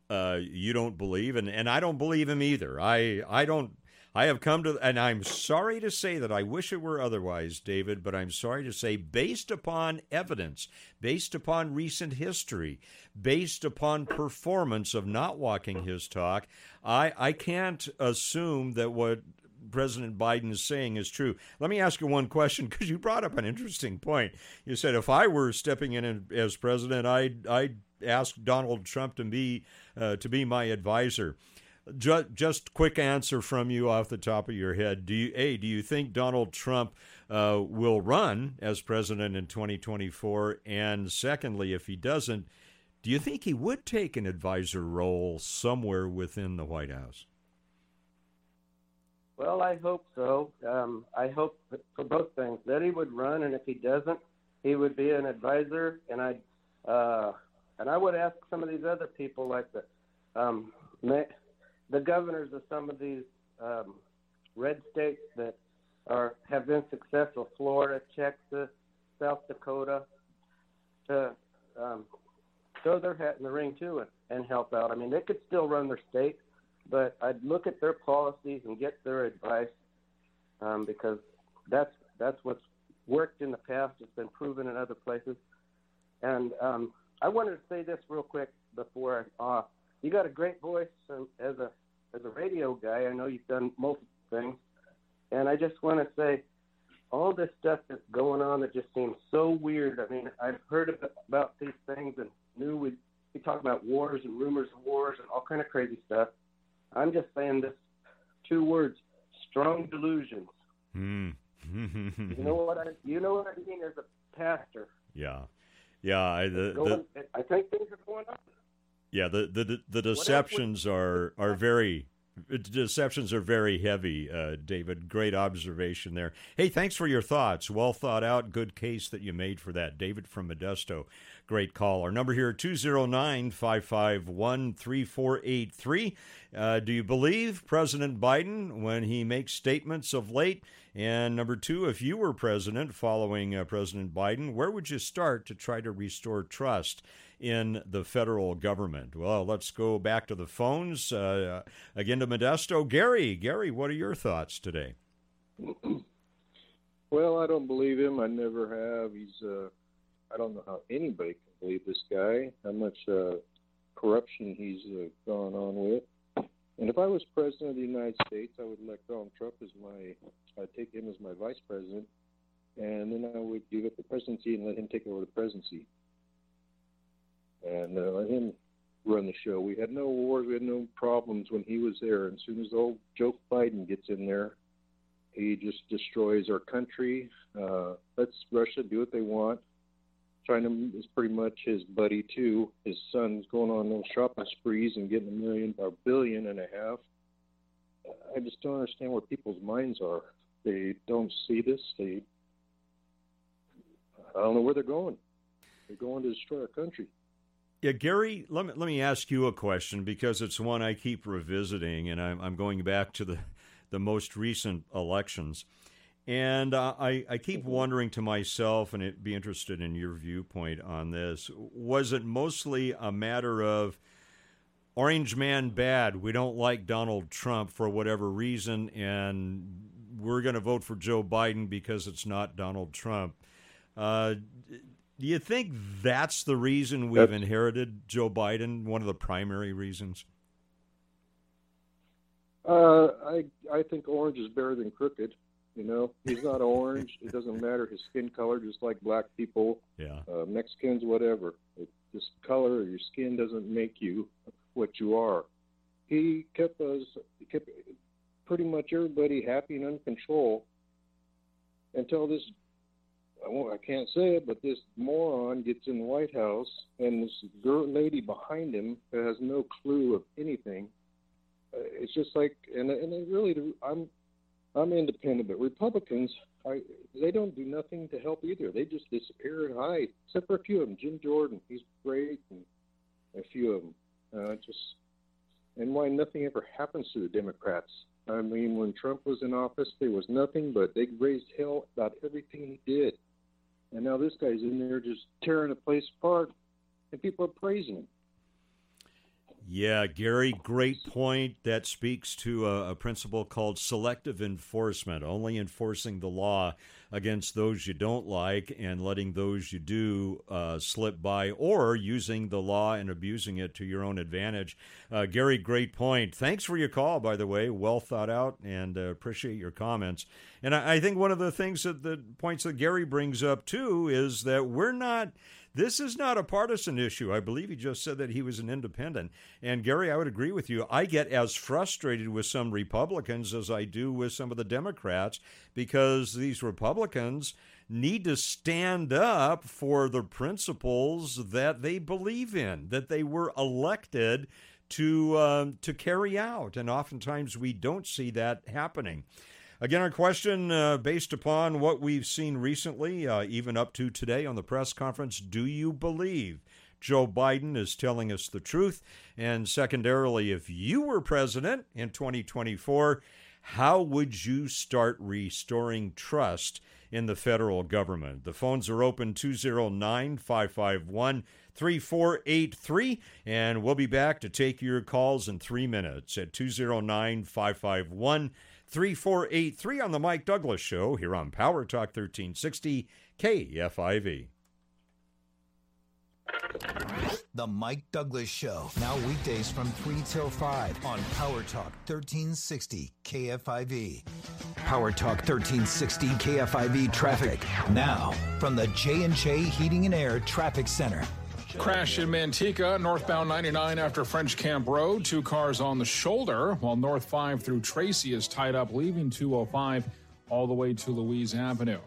uh, you don't believe, and, and I don't believe him either. I I don't. I have come to, and I'm sorry to say that I wish it were otherwise, David, but I'm sorry to say, based upon evidence, based upon recent history, based upon performance of not walking his talk, I, I can't assume that what President Biden is saying is true. Let me ask you one question because you brought up an interesting point. You said if I were stepping in as president, I'd I'd ask Donald Trump to be uh, to be my advisor. Just, just quick answer from you off the top of your head. Do you a do you think Donald Trump uh, will run as president in 2024? And secondly, if he doesn't, do you think he would take an advisor role somewhere within the White House? Well, I hope so. Um, I hope for both things that he would run, and if he doesn't, he would be an advisor, and I'd uh, And I would ask some of these other people, like the um, the governors of some of these um, red states that are have been successful, Florida, Texas, South Dakota, to um, throw their hat in the ring too and, and help out. I mean, they could still run their state, but I'd look at their policies and get their advice um, because that's that's what's worked in the past. It's been proven in other places. And um, I wanted to say this real quick before I off. You got a great voice um, as a as a radio guy. I know you've done multiple things, and I just want to say all this stuff that's going on that just seems so weird. I mean, I've heard about these things and knew we we talk about wars and rumors of wars and all kind of crazy stuff. I'm just saying this two words: strong delusions. Hmm. you know what I you know what I mean as a pastor. Yeah, yeah. I, the, going, the, I think things are going on. Yeah, the the the deceptions are are very deceptions are very heavy, uh, David. Great observation there. Hey, thanks for your thoughts. Well thought out. Good case that you made for that. David from Modesto. Great call. Our number here, 209 551 3483. Uh, do you believe President Biden when he makes statements of late? And number two, if you were president following uh, President Biden, where would you start to try to restore trust? in the federal government. Well, let's go back to the phones. Uh, again to Modesto. Gary, Gary, what are your thoughts today? Well, I don't believe him. I never have. He's. Uh, I don't know how anybody can believe this guy. How much uh, corruption he's uh, gone on with. And if I was president of the United States, I would elect Donald Trump as my. I'd take him as my vice president, and then I would give up the presidency and let him take over the presidency and uh, let him run the show. We had no wars, we had no problems when he was there. And as soon as old Joe Biden gets in there, he just destroys our country. Uh, lets Russia do what they want. China is pretty much his buddy too. His son's going on those shopping sprees and getting a million or billion and a half. I just don't understand where people's minds are. They don't see this. They, I don't know where they're going. They're going to destroy our country. Yeah, Gary, let me let me ask you a question because it's one I keep revisiting, and I'm I'm going back to the the most recent elections, and uh, I I keep mm-hmm. wondering to myself, and it be interested in your viewpoint on this. Was it mostly a matter of Orange Man bad? We don't like Donald Trump for whatever reason, and we're going to vote for Joe Biden because it's not Donald Trump. Uh, do you think that's the reason we've that's, inherited Joe Biden? One of the primary reasons. Uh, I I think orange is better than crooked. You know, he's not orange. it doesn't matter his skin color, just like black people, yeah, uh, Mexicans, whatever. It, this color of your skin doesn't make you what you are. He kept us, he kept pretty much everybody happy and under control until this I, won't, I can't say it, but this moron gets in the White House, and this girl lady behind him has no clue of anything. Uh, it's just like, and and it really, I'm I'm independent, but Republicans, I they don't do nothing to help either. They just disappear and hide, except for a few of them. Jim Jordan, he's great, and a few of them. Uh, just and why nothing ever happens to the Democrats. I mean, when Trump was in office, there was nothing but they raised hell about everything he did. And now this guy's in there just tearing the place apart, and people are praising him. Yeah, Gary, great point. That speaks to a, a, principle called selective enforcement, only enforcing the law against those you don't like and letting those you do uh, slip by, or using the law and abusing it to your own advantage. Uh, Gary, great point. Thanks for your call, by the way. Well thought out, and uh, appreciate your comments. And I, I think one of the things that the points that Gary brings up, too, is that we're not this is not a partisan issue. I believe he just said that he was an independent. And Gary, I would agree with you. I get as frustrated with some Republicans as I do with some of the Democrats because these Republicans need to stand up for the principles that they believe in, that they were elected to uh, to carry out, and oftentimes we don't see that happening. Again, our question uh, based upon what we've seen recently, uh, even up to today on the press conference Do you believe Joe Biden is telling us the truth? And secondarily, if you were president in 2024, how would you start restoring trust in the federal government? The phones are open 209 551 3483, and we'll be back to take your calls in three minutes at 209 551 3483 on The Mike Douglass Show here on Power Talk 1360 KFIV. The Mike Douglass Show. Now weekdays from 3 till 5 on Power Talk 1360 KFIV. Power Talk 1360 KFIV traffic. Now from the J&J Heating and Air Traffic Center. Crash in Manteca, northbound 99 after French Camp Road. Two cars on the shoulder, while North 5 through Tracy is tied up, leaving 205 all the way to Louise Avenue.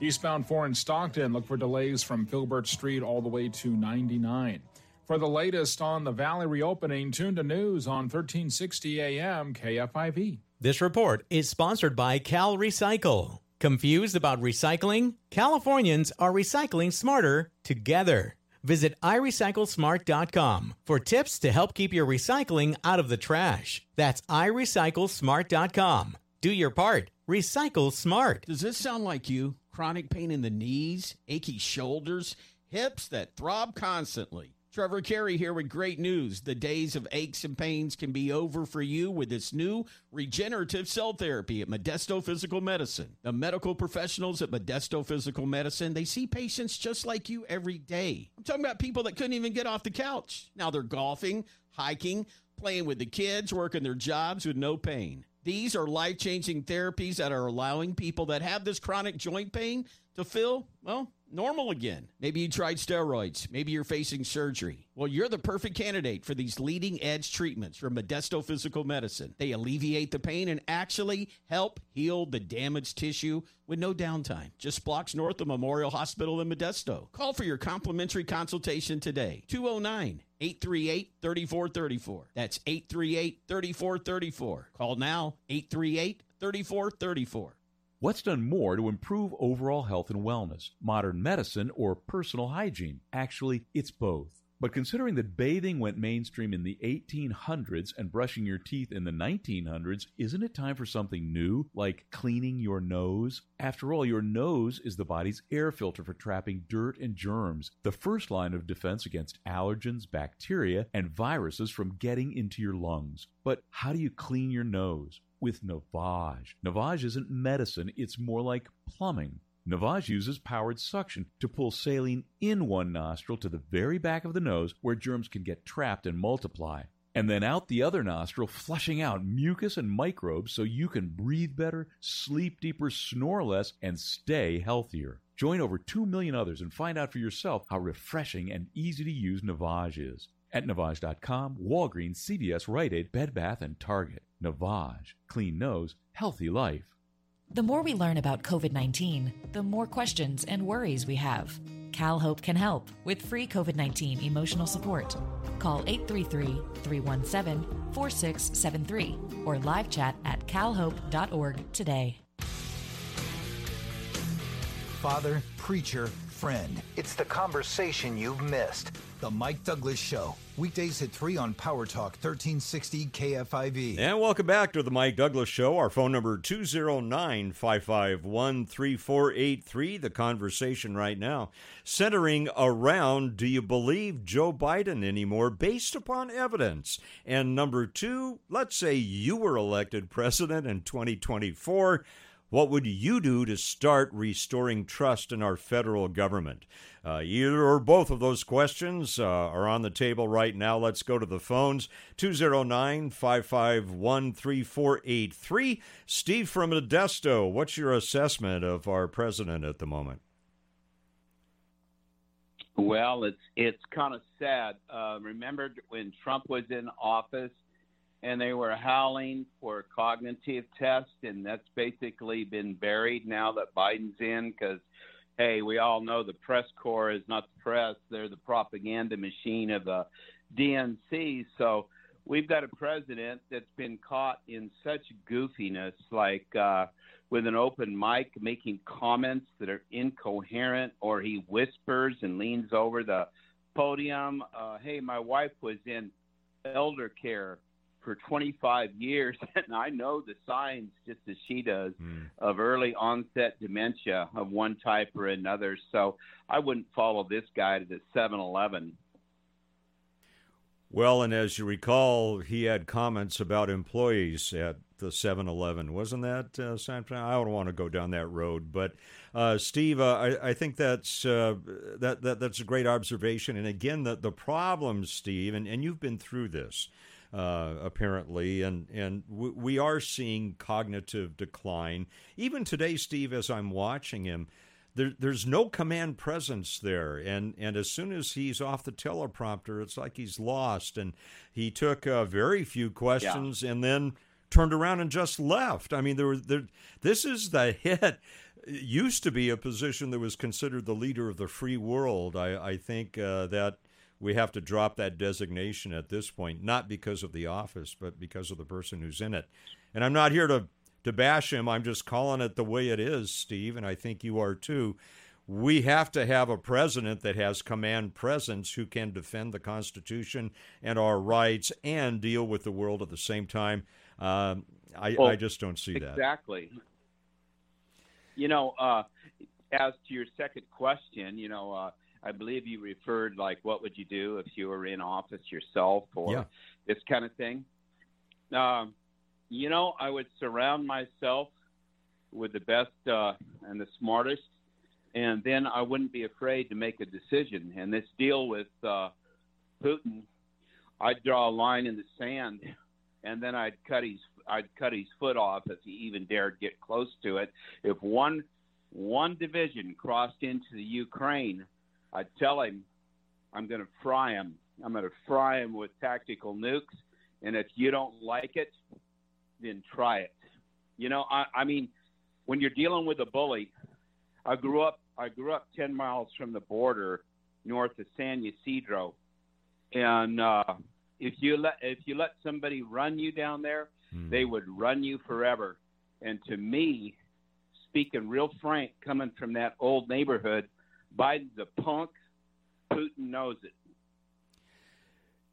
Eastbound 4 in Stockton, look for delays from Filbert Street all the way to 99. For the latest on the Valley reopening, tune to news on 1360 AM KFIV. This report is sponsored by Cal Recycle. Confused about recycling? Californians are recycling smarter together. Visit iRecycleSmart.com for tips to help keep your recycling out of the trash. That's iRecycleSmart.com. Do your part. Recycle smart. Does this sound like you? Chronic pain in the knees, achy shoulders, hips that throb constantly. Trevor Carey here with great news. The days of aches and pains can be over for you with this new regenerative cell therapy at Modesto Physical Medicine. The medical professionals at Modesto Physical Medicine, they see patients just like you every day. I'm talking about people that couldn't even get off the couch. Now they're golfing, hiking, playing with the kids, working their jobs with no pain. These are life changing therapies that are allowing people that have this chronic joint pain to feel, well, normal again. Maybe you tried steroids. Maybe you're facing surgery. Well, you're the perfect candidate for these leading edge treatments from Modesto Physical Medicine. They alleviate the pain and actually help heal the damaged tissue with no downtime. Just blocks north of Memorial Hospital in Modesto. Call for your complimentary consultation today. 209 838 3434. That's 838 3434. Call now 838 3434. What's done more to improve overall health and wellness? Modern medicine or personal hygiene? Actually, it's both. But considering that bathing went mainstream in the 1800s and brushing your teeth in the 1900s, isn't it time for something new, like cleaning your nose? After all, your nose is the body's air filter for trapping dirt and germs, the first line of defense against allergens, bacteria, and viruses from getting into your lungs. But how do you clean your nose? With Navage. Navage isn't medicine, it's more like plumbing. Navage uses powered suction to pull saline in one nostril to the very back of the nose where germs can get trapped and multiply. And then out the other nostril, flushing out mucus and microbes so you can breathe better, sleep deeper, snore less, and stay healthier. Join over 2 million others and find out for yourself how refreshing and easy to use Navage is. At Navage.com, Walgreens, CVS, Rite Aid, Bed Bath, and Target. Navage. Clean nose, healthy life. The more we learn about COVID 19, the more questions and worries we have. CalHope can help with free COVID 19 emotional support. Call 833 317 4673 or live chat at calhope.org today. Father, preacher, friend. It's the conversation you've missed. The Mike Douglass Show. Weekdays at 3 on Power Talk 1360 KFIV. And welcome back to the Mike Douglass Show. Our phone number 209 551 3483. The conversation right now centering around do you believe Joe Biden anymore based upon evidence? And number two, let's say you were elected president in 2024. What would you do to start restoring trust in our federal government? Uh, either or both of those questions uh, are on the table right now. Let's go to the phones 209 551 3483. Steve from Modesto, what's your assessment of our president at the moment? Well, it's it's kind of sad. Uh, remember when Trump was in office, and they were howling for cognitive tests, and that's basically been buried now that Biden's in because, hey, we all know the press corps is not the press; they're the propaganda machine of the DNC. So we've got a president that's been caught in such goofiness, like uh, with an open mic, making comments that are incoherent, or he whispers and leans over the podium. Uh, hey, my wife was in elder care for 25 years, and I know the signs just as she does of early onset dementia of one type or another. So I wouldn't follow this guy to the 7 Eleven. Well, and as you recall, he had comments about employees at the 7-Eleven. Wasn't that uh, Sam? I don't want to go down that road, but uh, Steve, uh, I, I think that's uh, that, that that's a great observation. And again, the the problem, Steve, and, and you've been through this uh, apparently, and and w- we are seeing cognitive decline. Even today, Steve, as I'm watching him. There, there's no command presence there, and, and as soon as he's off the teleprompter, it's like he's lost. And he took uh, very few questions, and then turned around and just left. I mean, there were there. This is the hit. Used to be a position that was considered the leader of the free world. I, I think uh, that we have to drop that designation at this point, not because of the office, but because of the person who's in it. And I'm not here to to bash him. I'm just calling it the way it is, Steve, and I think you are too. We have to have a president that has command presence who can defend the Constitution and our rights and deal with the world at the same time. Um, I, Well, I just don't see that. Exactly. You know, uh, as to your second question, you know, uh, I believe you referred like, what would you do if you were in office yourself or Yeah. this kind of thing. Um, you know, I would surround myself with the best uh, and the smartest, and then I wouldn't be afraid to make a decision. And this deal with uh, Putin, I'd draw a line in the sand, and then I'd cut his I'd cut his foot off if he even dared get close to it. If one one division crossed into the Ukraine, I'd tell him I'm going to fry him. I'm going to fry him with tactical nukes, and if you don't like it, then try it. You know, I, I mean, when you're dealing with a bully, I grew up. I grew up 10 miles from the border, north of San Ysidro, and uh, if you let if you let somebody run you down there, they would run you forever. And to me, speaking real frank, coming from that old neighborhood, Biden's a punk. Putin knows it.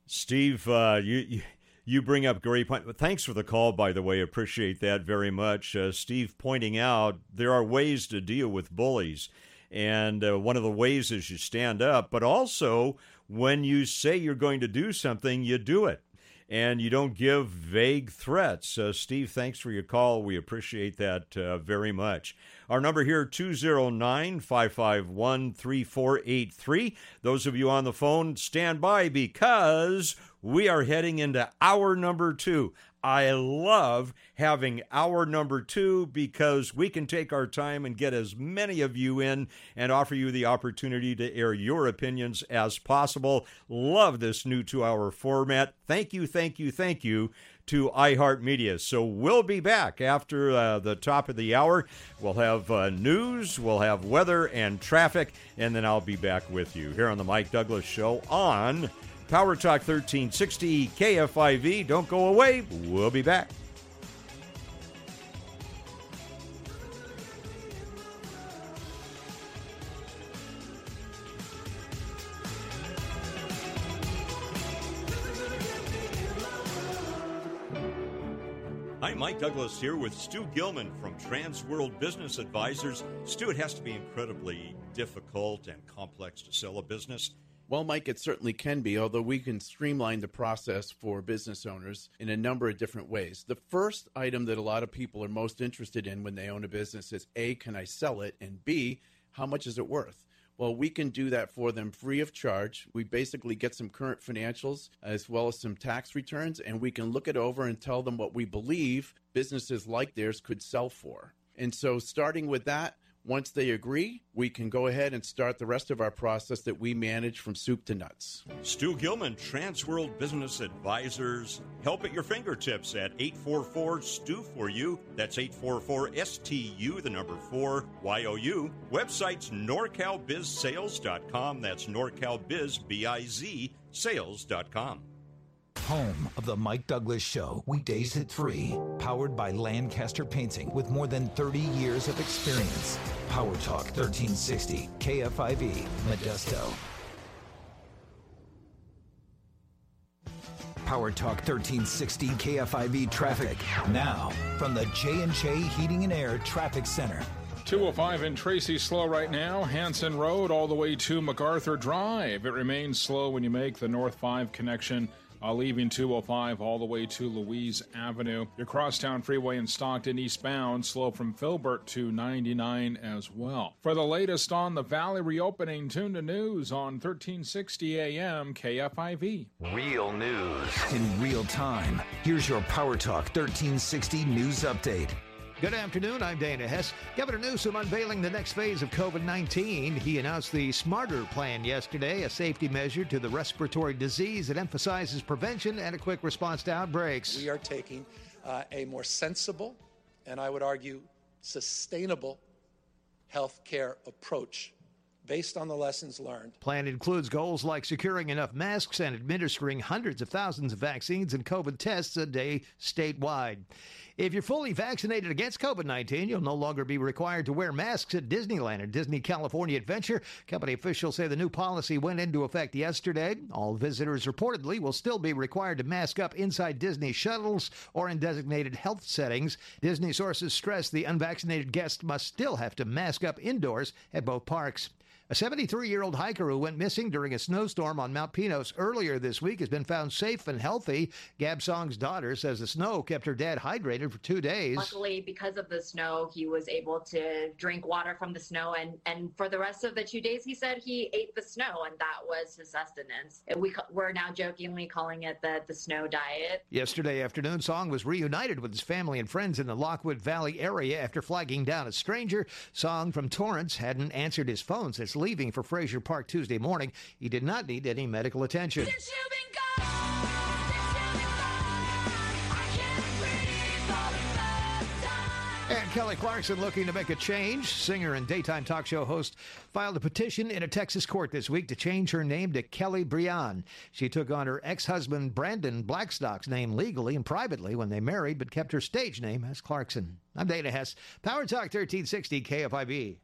Steve, uh, you, you bring up great point. Thanks for the call, by the way. Appreciate that very much. Uh, Steve pointing out there are ways to deal with bullies, and uh, one of the ways is you stand up, but also when you say you're going to do something, you do it. And you don't give vague threats. Uh, Steve, thanks for your call. We appreciate that uh, very much. Our number here, 209 551 3483. Those of you on the phone, stand by because we are heading into hour number two. I love having our number two because we can take our time and get as many of you in and offer you the opportunity to air your opinions as possible. Love this new two hour format. Thank you, thank you, thank you to iHeartMedia. So we'll be back after uh, the top of the hour. We'll have uh, news, we'll have weather and traffic, and then I'll be back with you here on the Mike Douglass Show on Power Talk 1360 KFIV. Don't go away. We'll be back. Hi, Mike Douglass here with Stu Gilman from Trans World Business Advisors. Stu, it has to be incredibly difficult and complex to sell a business. Well, Mike, it certainly can be, although we can streamline the process for business owners in a number of different ways. The first item that a lot of people are most interested in when they own a business is A, can I sell it? And B, how much is it worth? Well, we can do that for them free of charge. We basically get some current financials as well as some tax returns, and we can look it over and tell them what we believe businesses like theirs could sell for. And so, starting with that, once they agree, we can go ahead and start the rest of our process that we manage from soup to nuts. Stu Gilman, Transworld Business Advisors. Help at your fingertips at 844 STU for you. That's 844 STU, the number 4 YOU. Websites norcalbizsales.com. That's norcalbiz, B I Z, sales.com. Home of the Mike Douglass Show, weekdays at 3. Powered by Lancaster Painting with more than 30 years of experience. Power Talk 1360, KFIV, Modesto. Power Talk 1360 KFIV traffic now from the J&J Heating and Air Traffic Center. 205 in Tracy slow right now. Hanson Road all the way to MacArthur Drive. It remains slow when you make the North 5 connection uh, leaving 205 all the way to Louise Avenue. Your Crosstown Freeway in Stockton eastbound, slow from Filbert to 99 as well. For the latest on the Valley reopening, tune to news on 1360 AM KFIV. Real news in real time. Here's your Power Talk 1360 news update. Good afternoon. I'm Dana Hess. Governor Newsom unveiling the next phase of COVID 19. He announced the Smarter Plan yesterday, a safety measure to the respiratory disease that emphasizes prevention and a quick response to outbreaks. We are taking uh, a more sensible and I would argue sustainable health care approach based on the lessons learned. Plan includes goals like securing enough masks and administering hundreds of thousands of vaccines and COVID tests a day statewide. If you're fully vaccinated against COVID 19, you'll no longer be required to wear masks at Disneyland or Disney California Adventure. Company officials say the new policy went into effect yesterday. All visitors reportedly will still be required to mask up inside Disney shuttles or in designated health settings. Disney sources stress the unvaccinated guests must still have to mask up indoors at both parks. A 73 year old hiker who went missing during a snowstorm on Mount Pinos earlier this week has been found safe and healthy. Gab Song's daughter says the snow kept her dad hydrated for two days. Luckily, because of the snow, he was able to drink water from the snow. And, and for the rest of the two days, he said he ate the snow, and that was his sustenance. We, we're now jokingly calling it the, the snow diet. Yesterday afternoon, Song was reunited with his family and friends in the Lockwood Valley area after flagging down a stranger. Song from Torrance hadn't answered his phone since leaving for Frazier Park Tuesday morning. He did not need any medical attention. And Kelly Clarkson looking to make a change. Singer and daytime talk show host filed a petition in a Texas court this week to change her name to Kelly Brianne. She took on her ex husband Brandon Blackstock's name legally and privately when they married, but kept her stage name as Clarkson. I'm Dana Hess, Power Talk 1360 KFIV.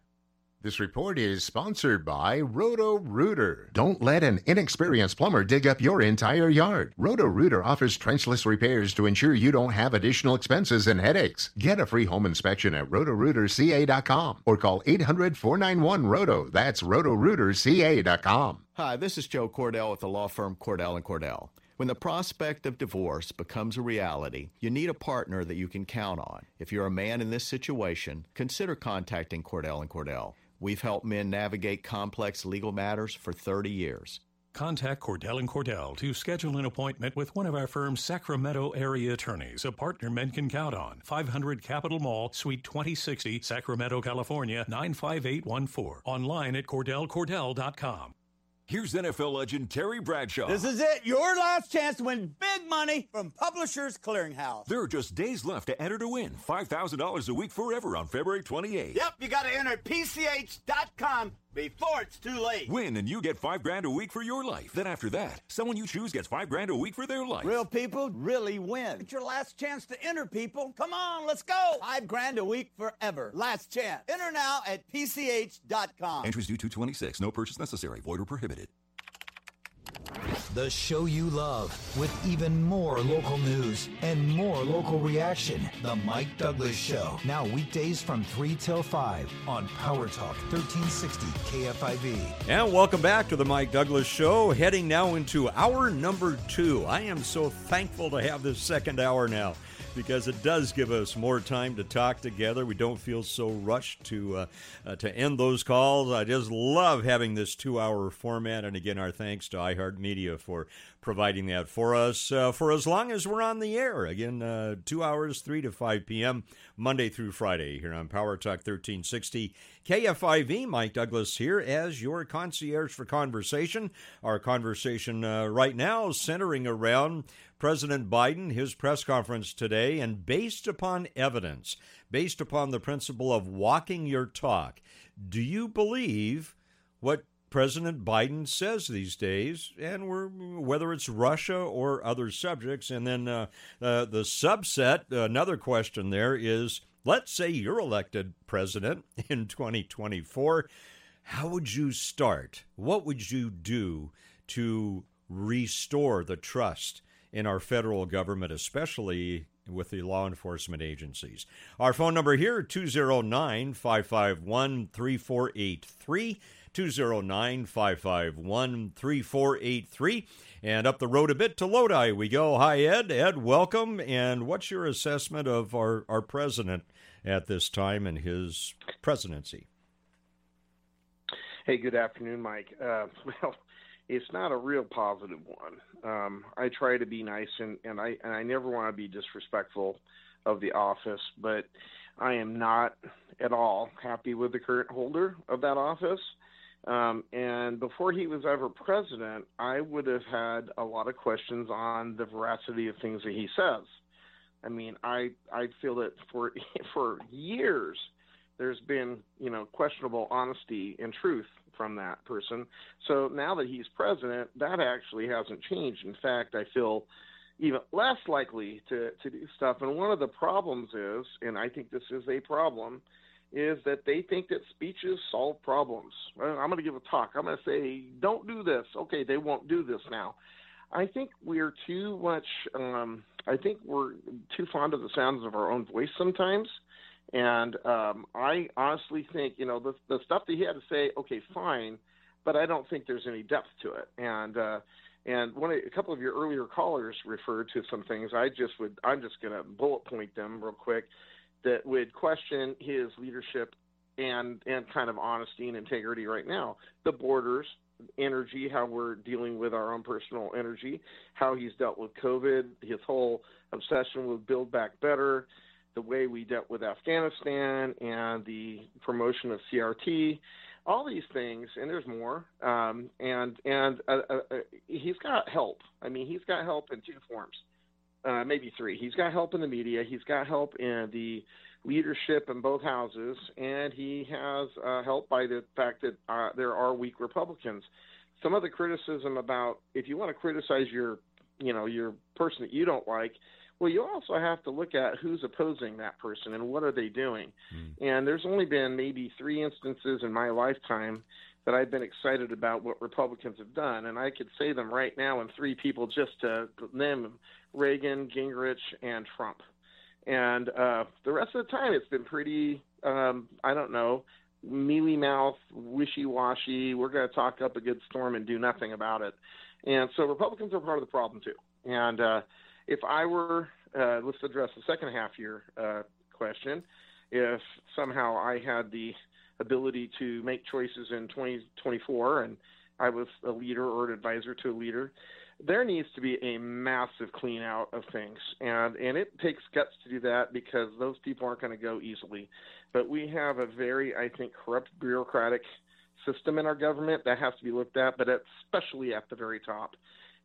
This report is sponsored by Roto Rooter. Don't let an inexperienced plumber dig up your entire yard. Roto Rooter offers trenchless repairs to ensure you don't have additional expenses and headaches. Get a free home inspection at rotorooterca.com or call 800 491 Roto. That's rotorooterca.com. Hi, this is Joe Cordell with the law firm Cordell and Cordell. When the prospect of divorce becomes a reality, you need a partner that you can count on. If you're a man in this situation, consider contacting Cordell and Cordell. We've helped men navigate complex legal matters for 30 years. Contact Cordell and Cordell to schedule an appointment with one of our firm's Sacramento area attorneys, a partner men can count on. 500 Capitol Mall, Suite 2060, Sacramento, California 95814. Online at cordellcordell.com. Here's NFL legend Terry Bradshaw. This is it. Your last chance to win big money from Publishers Clearinghouse. There are just days left to enter to win $5,000 a week forever on February 28th. Yep, you got to enter PCH.com before it's too late. Win and you get five grand a week for your life. Then after that, someone you choose gets five grand a week for their life. Real people really win. It's your last chance to enter, people. Come on, let's go. Five grand a week forever. Last chance. Enter now at PCH.com. Entries due 226. No purchase necessary. Void or prohibited. The show you love with even more local news and more local reaction. The Mike Douglass Show. Now weekdays from 3 till 5 on Power Talk 1360 KFIV. And welcome back to the Mike Douglass Show. Heading now into hour number two. I am so thankful to have this second hour now because it does give us more time to talk together. We don't feel so rushed to uh, uh, to end those calls. I just love having this two-hour format, and again, our thanks to iHeartMedia for providing that for us uh, for as long as we're on the air. Again, uh, two hours, three to five p.m. Monday through Friday here on Power Talk 1360 KFIV. Mike Douglass here as your concierge for conversation. Our conversation uh, right now centering around President Biden, his press conference today, and based upon evidence, based upon the principle of walking your talk, do you believe what President Biden says these days, and we're, whether it's Russia or other subjects? And then uh, uh, the subset, another question there is let's say you're elected president in 2024. How would you start? What would you do to restore the trust? in our federal government, especially with the law enforcement agencies. Our phone number here 209 551 3483. 209 551 3483. And up the road a bit to Lodi we go. Hi, Ed. Ed, welcome. And what's your assessment of our, our president at this time and his presidency? Hey, good afternoon, Mike. Uh, well, it's not a real positive one. Um, I try to be nice, and, and I and I never want to be disrespectful of the office, but I am not at all happy with the current holder of that office. Um, and before he was ever president, I would have had a lot of questions on the veracity of things that he says. I mean, I I feel that for for years there's been you know questionable honesty and truth from that person. So now that he's president, that actually hasn't changed. In fact, I feel even less likely to to do stuff. And one of the problems is, and I think this is a problem, is that they think that speeches solve problems. I'm going to give a talk. I'm going to say, don't do this. Okay, they won't do this now. I think we're too much. Um, I think we're too fond of the sounds of our own voice sometimes. And um, I honestly think, you know, the the stuff that he had to say, okay, fine, but I don't think there's any depth to it. And uh, and one a couple of your earlier callers referred to some things. I just would, I'm just going to bullet point them real quick that would question his leadership and and kind of honesty and integrity right now. The borders, energy, how we're dealing with our own personal energy, how he's dealt with COVID, his whole obsession with Build Back Better, the way we dealt with Afghanistan, and the promotion of CRT. All these things, and there's more. Um, and and uh, uh, uh, he's got help. I mean, he's got help in two forms uh, maybe three. He's got help in the media. He's got help in the leadership in both houses, and he has uh, help by the fact that uh, there are weak Republicans. Some of the criticism about if you want to criticize your, you know, your person that you don't like, well, you also have to look at who's opposing that person and what are they doing. Mm. And there's only been maybe three instances in my lifetime that I've been excited about what Republicans have done, and I could say them right now, and three people just to name them: Reagan, Gingrich, and Trump. And uh, the rest of the time, it's been pretty, um, I don't know, mealy mouth, wishy washy. We're going to talk up a good storm and do nothing about it. And so Republicans are part of the problem too. And uh, if I were, uh, let's address the second half year uh, question. If somehow I had the ability to make choices in 2024 and I was a leader or an advisor to a leader, there needs to be a massive clean out of things. And, and it takes guts to do that because those people aren't going to go easily. But we have a very, I think, corrupt bureaucratic system in our government that has to be looked at, but especially at the very top.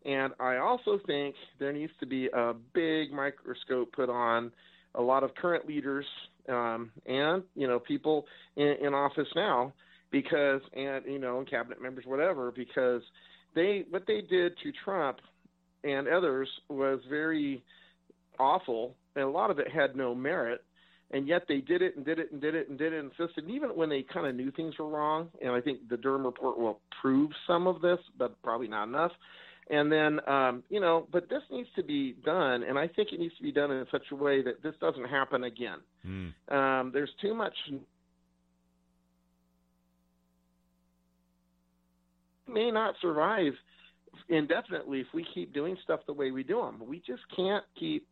And I also think there needs to be a big microscope put on a lot of current leaders um, and you know people in, in office now because and you know and cabinet members whatever because they what they did to Trump and others was very awful and a lot of it had no merit and yet they did it and did it and did it and did it and insisted and even when they kind of knew things were wrong and I think the Durham report will prove some of this but probably not enough and then, um, you know, but this needs to be done, and I think it needs to be done in such a way that this doesn't happen again. Mm. Um, there's too much. May not survive indefinitely if we keep doing stuff the way we do them. We just can't keep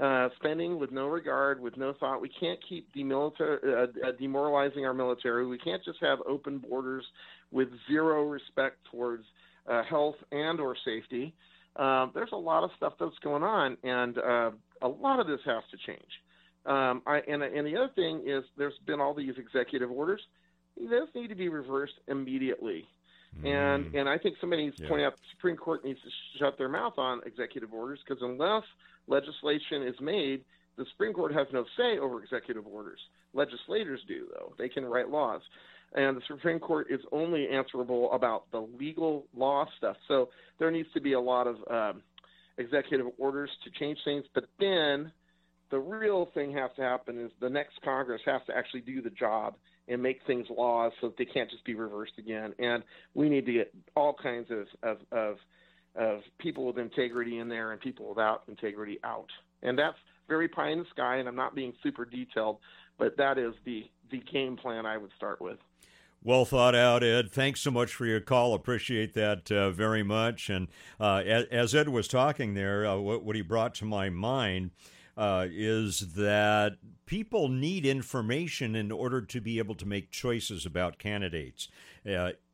uh, spending with no regard, with no thought. We can't keep demilitar- uh, uh, demoralizing our military. We can't just have open borders with zero respect towards uh, health and or safety. Uh, there's a lot of stuff that's going on, and uh, a lot of this has to change. Um, I, and, and the other thing is, there's been all these executive orders. Those need to be reversed immediately. Mm. And and I think somebody needs to yeah. point out the Supreme Court needs to shut their mouth on executive orders because unless legislation is made, the Supreme Court has no say over executive orders. Legislators do, though. They can write laws and the Supreme Court is only answerable about the legal law stuff. So there needs to be a lot of um, executive orders to change things. But then the real thing has to happen is the next Congress has to actually do the job and make things laws so that they can't just be reversed again. And we need to get all kinds of, of, of of people with integrity in there and people without integrity out. And that's very pie in the sky, and I'm not being super detailed, but that is the, the game plan I would start with. Well thought out, Ed. Thanks so much for your call. Appreciate that uh, very much. And uh, as Ed was talking there, uh, what, what, he brought to my mind uh, is that people need information in order to be able to make choices about candidates.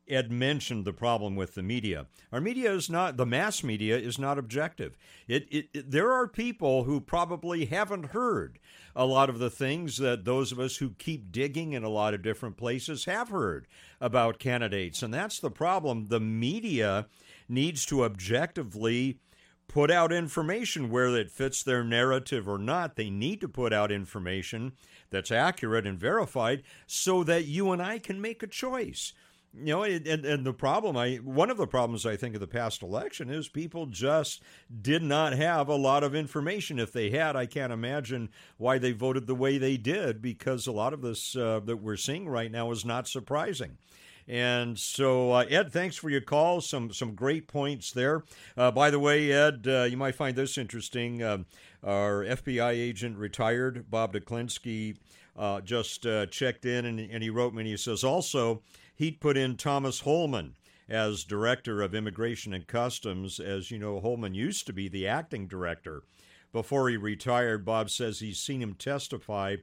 Ed mentioned the problem with the media. Our media is not, the mass media is not objective. It, it, it, there are people who probably haven't heard a lot of the things that those of us who keep digging in a lot of different places have heard about candidates. And that's the problem. The media needs to objectively put out information where it fits their narrative or not. They need to put out information that's accurate and verified so that you and I can make a choice you know, and, and the problem, I one of the problems I think of the past election is people just did not have a lot of information. If they had, I can't imagine why they voted the way they did because a lot of this uh, that we're seeing right now is not surprising. And so, uh, Ed, thanks for your call. Some some great points there. Uh, by the way, Ed, uh, you might find this interesting. Um, our FBI agent retired, Bob Deklinski, uh, just uh, checked in, and, and he wrote me. and He says also he'd put in Thomas Homan as director of immigration and customs. As you know, Homan used to be the acting director. Before he retired, Bob says he's seen him testify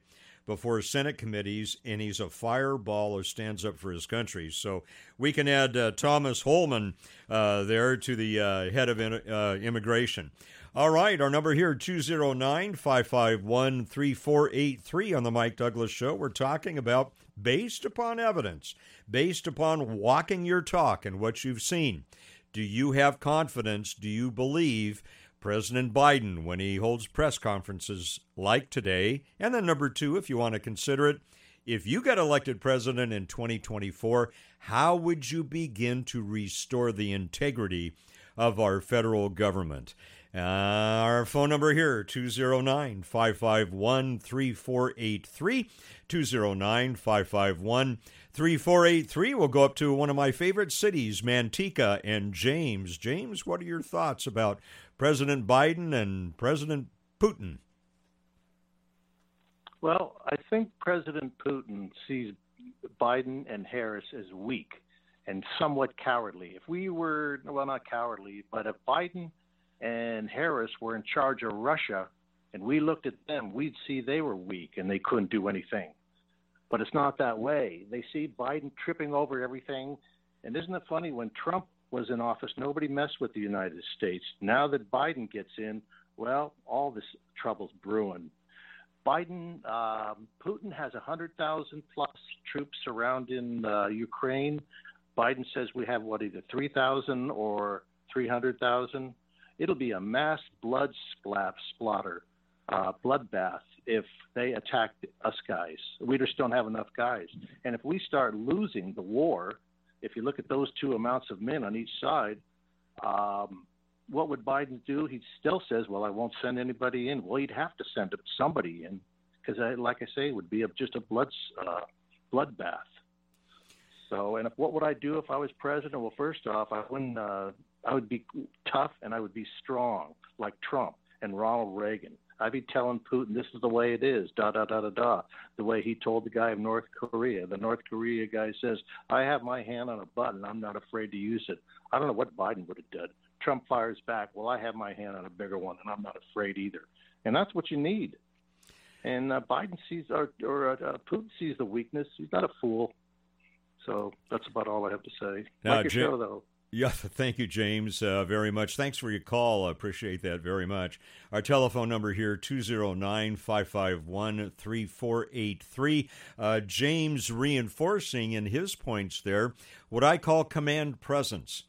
before Senate committees, and he's a fireball who stands up for his country. So we can add uh, Thomas Homan uh, there to the uh, head of in, uh, immigration. All right, our number here, 209 551 3483 on the Mike Douglass Show. We're talking about based upon evidence, based upon walking your talk and what you've seen. Do you have confidence? Do you believe President Biden when he holds press conferences like today? And then, number two, if you want to consider it, if you get elected president in 2024, how would you begin to restore the integrity of our federal government? Uh, our phone number here, 209 551 3483. 209 551 3483. We'll go up to one of my favorite cities, Manteca, and James. James, what are your thoughts about President Biden and President Putin? Well, I think President Putin sees Biden and Harris as weak and somewhat cowardly. If we were, well, not cowardly, but if Biden and Harris were in charge of Russia and we looked at them, we'd see they were weak and they couldn't do anything. But it's not that way. They see Biden tripping over everything. And isn't it funny? When Trump was in office, nobody messed with the United States. Now that Biden gets in, well, all this trouble's brewing. Biden, um, Putin has 100,000 plus troops surrounding uh, Ukraine. Biden says we have what, either 3,000 or 300,000 it'll be a mass blood splat, splatter, uh, bloodbath if they attack us guys. We just don't have enough guys. And if we start losing the war, if you look at those two amounts of men on each side, um, what would Biden do? He still says, "Well, I won't send anybody in." Well, he'd have to send somebody in because, like I say, it would be a, just a blood uh, bloodbath. So, and if, what would I do if I was president? Well, first off, I wouldn't uh, I would be tough and I would be strong, like Trump and Ronald Reagan. I'd be telling Putin this is the way it is, da da da da da. The way he told the guy of North Korea. The North Korea guy says, "I have my hand on a button. I'm not afraid to use it." I don't know what Biden would have done. Trump fires back, "Well, I have my hand on a bigger one, and I'm not afraid either." And that's what you need. And uh, Biden sees, or, or uh, Putin sees the weakness. He's not a fool. So that's about all I have to say. Now, like your Jim, show, though. Yeah, thank you, James, uh, very much. Thanks for your call. I appreciate that very much. Our telephone number here, 209 551 3483. Uh, James reinforcing in his points there what I call command presence.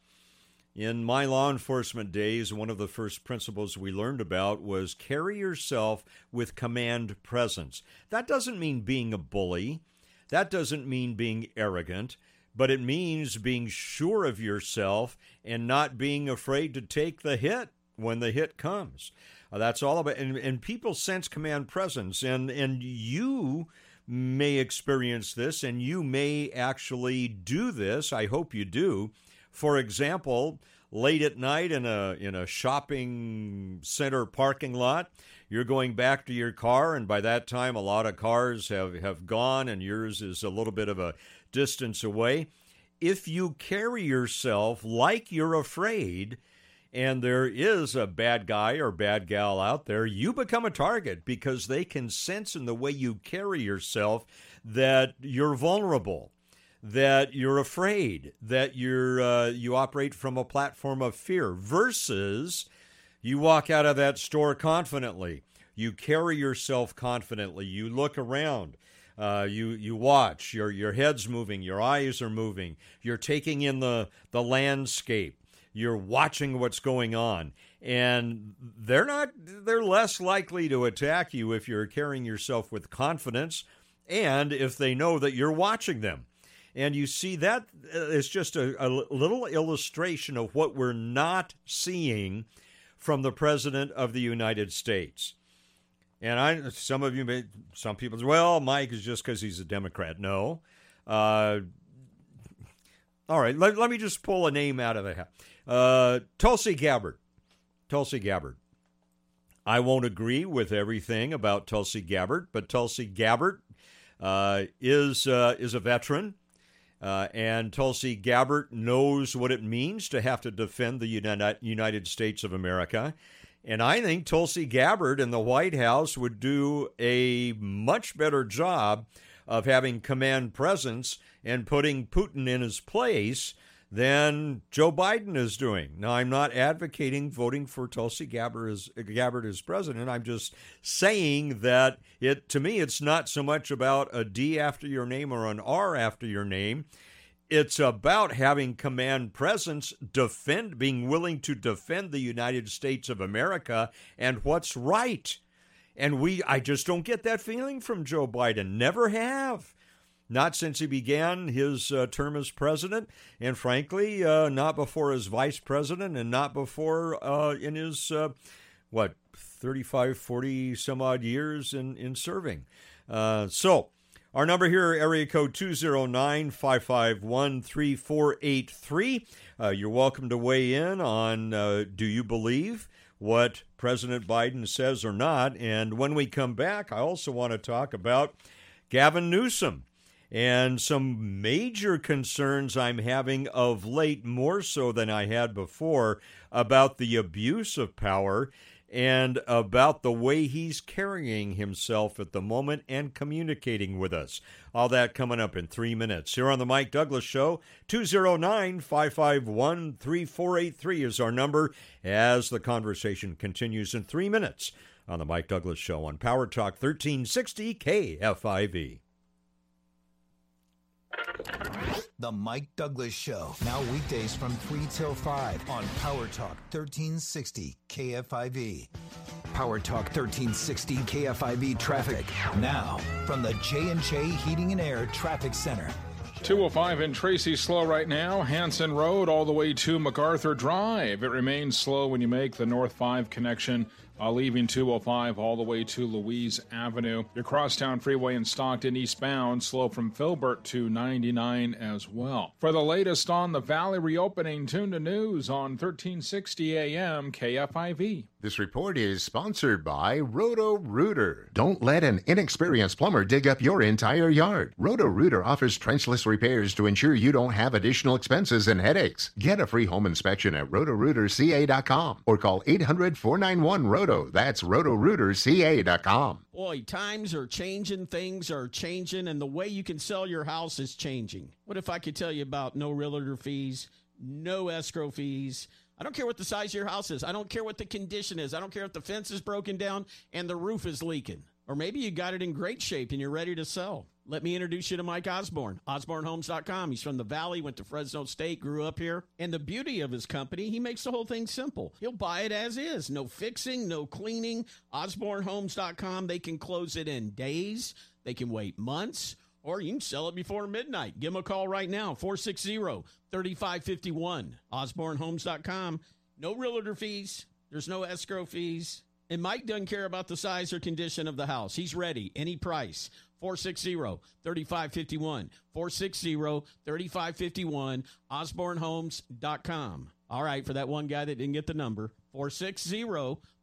In my law enforcement days, one of the first principles we learned about was carry yourself with command presence. That doesn't mean being a bully. That doesn't mean being arrogant but it means being sure of yourself and not being afraid to take the hit when the hit comes. Uh, that's all about, and, and people sense command presence, and and you may experience this, and you may actually do this. I hope you do For example, late at night in a in a shopping center parking lot, you're going back to your car, and by that time, a lot of cars have have gone, and yours is a little bit of a distance away. If you carry yourself like you're afraid, and there is a bad guy or bad gal out there, you become a target because they can sense in the way you carry yourself that you're vulnerable, that you're afraid, that you're uh, you operate from a platform of fear. Versus, you walk out of that store confidently, you carry yourself confidently, you look around. Uh, you you watch. Your your head's moving, your eyes are moving, you're taking in the the landscape. You're watching what's going on. And they're not they're less likely to attack you if you're carrying yourself with confidence and if they know that you're watching them. And you see that is just a, a little illustration of what we're not seeing from the president of the united states and I, some of you may, some people say, well, Mike is just because he's a Democrat. No. Uh, all right, let, let me just pull a name out of the hat. Uh, Tulsi Gabbard. Tulsi Gabbard. I won't agree with everything about Tulsi Gabbard, but Tulsi Gabbard uh, is uh, is a veteran, uh, and Tulsi Gabbard knows what it means to have to defend the United States of America. And I think Tulsi Gabbard and the White House would do a much better job of having command presence and putting Putin in his place than Joe Biden is doing. Now, I'm not advocating voting for Tulsi Gabbard as, Gabbard as president. I'm just saying that it to me, it's not so much about a D after your name or an R after your name. It's about having command presence, defend, being willing to defend the United States of America and what's right. And we, I just don't get that feeling from Joe Biden. Never have not since he began his uh, term as president, and frankly, uh, not before as vice president, and not before uh, in his, uh, what, 35, 40 some odd years in, in serving. Uh, so, our number here, area code 209 551 3483. Uh, you're welcome to weigh in on do you believe what President Biden says or not? And when we come back, I also want to talk about Gavin Newsom and some major concerns I'm having of late, more so than I had before, about the abuse of power and about the way he's carrying himself at the moment and communicating with us. All that coming up in three minutes. Here on The Mike Douglass Show, 209 551 3483 is our number as the conversation continues in three minutes on The Mike Douglass Show on Power Talk 1360 KFIV. The Mike Douglass Show. Now weekdays from 3 till 5 on Power Talk 1360 KFIV. Power Talk 1360 KFIV traffic. Now, from the J&J Heating and Air Traffic Center. 205 in Tracy slow right now. Hanson Road all the way to MacArthur Drive. It remains slow when you make the North 5 connection uh, leaving 205 all the way to Louise Avenue. Your Crosstown Freeway in Stockton eastbound, slow from Filbert to 99 as well. For the latest on the Valley reopening, tune to news on 1360 AM KFIV. This report is sponsored by Roto Rooter. Don't let an inexperienced plumber dig up your entire yard. Roto Rooter offers trenchless repairs to ensure you don't have additional expenses and headaches. Get a free home inspection at rotorooterca.com or call 800 491 Roto. That's rotorooterca.com. Boy, times are changing, things are changing, and the way you can sell your house is changing. What if I could tell you about no realtor fees, no escrow fees? I don't care what the size of your house is. I don't care what the condition is. I don't care if the fence is broken down and the roof is leaking. Or maybe you got it in great shape and you're ready to sell. Let me introduce you to Mike Osborne, osbornehomes.com. He's from the Valley, went to Fresno State, grew up here. And the beauty of his company, he makes the whole thing simple. He'll buy it as is. No fixing, no cleaning. osbornehomes.com. They can close it in days. They can wait months or you can sell it before midnight. Give them a call right now, 460 3551. OsborneHomes.com. No realtor fees. There's no escrow fees. And Mike doesn't care about the size or condition of the house. He's ready, any price. 460 3551. 460 3551. OsborneHomes.com. All right, for that one guy that didn't get the number, 460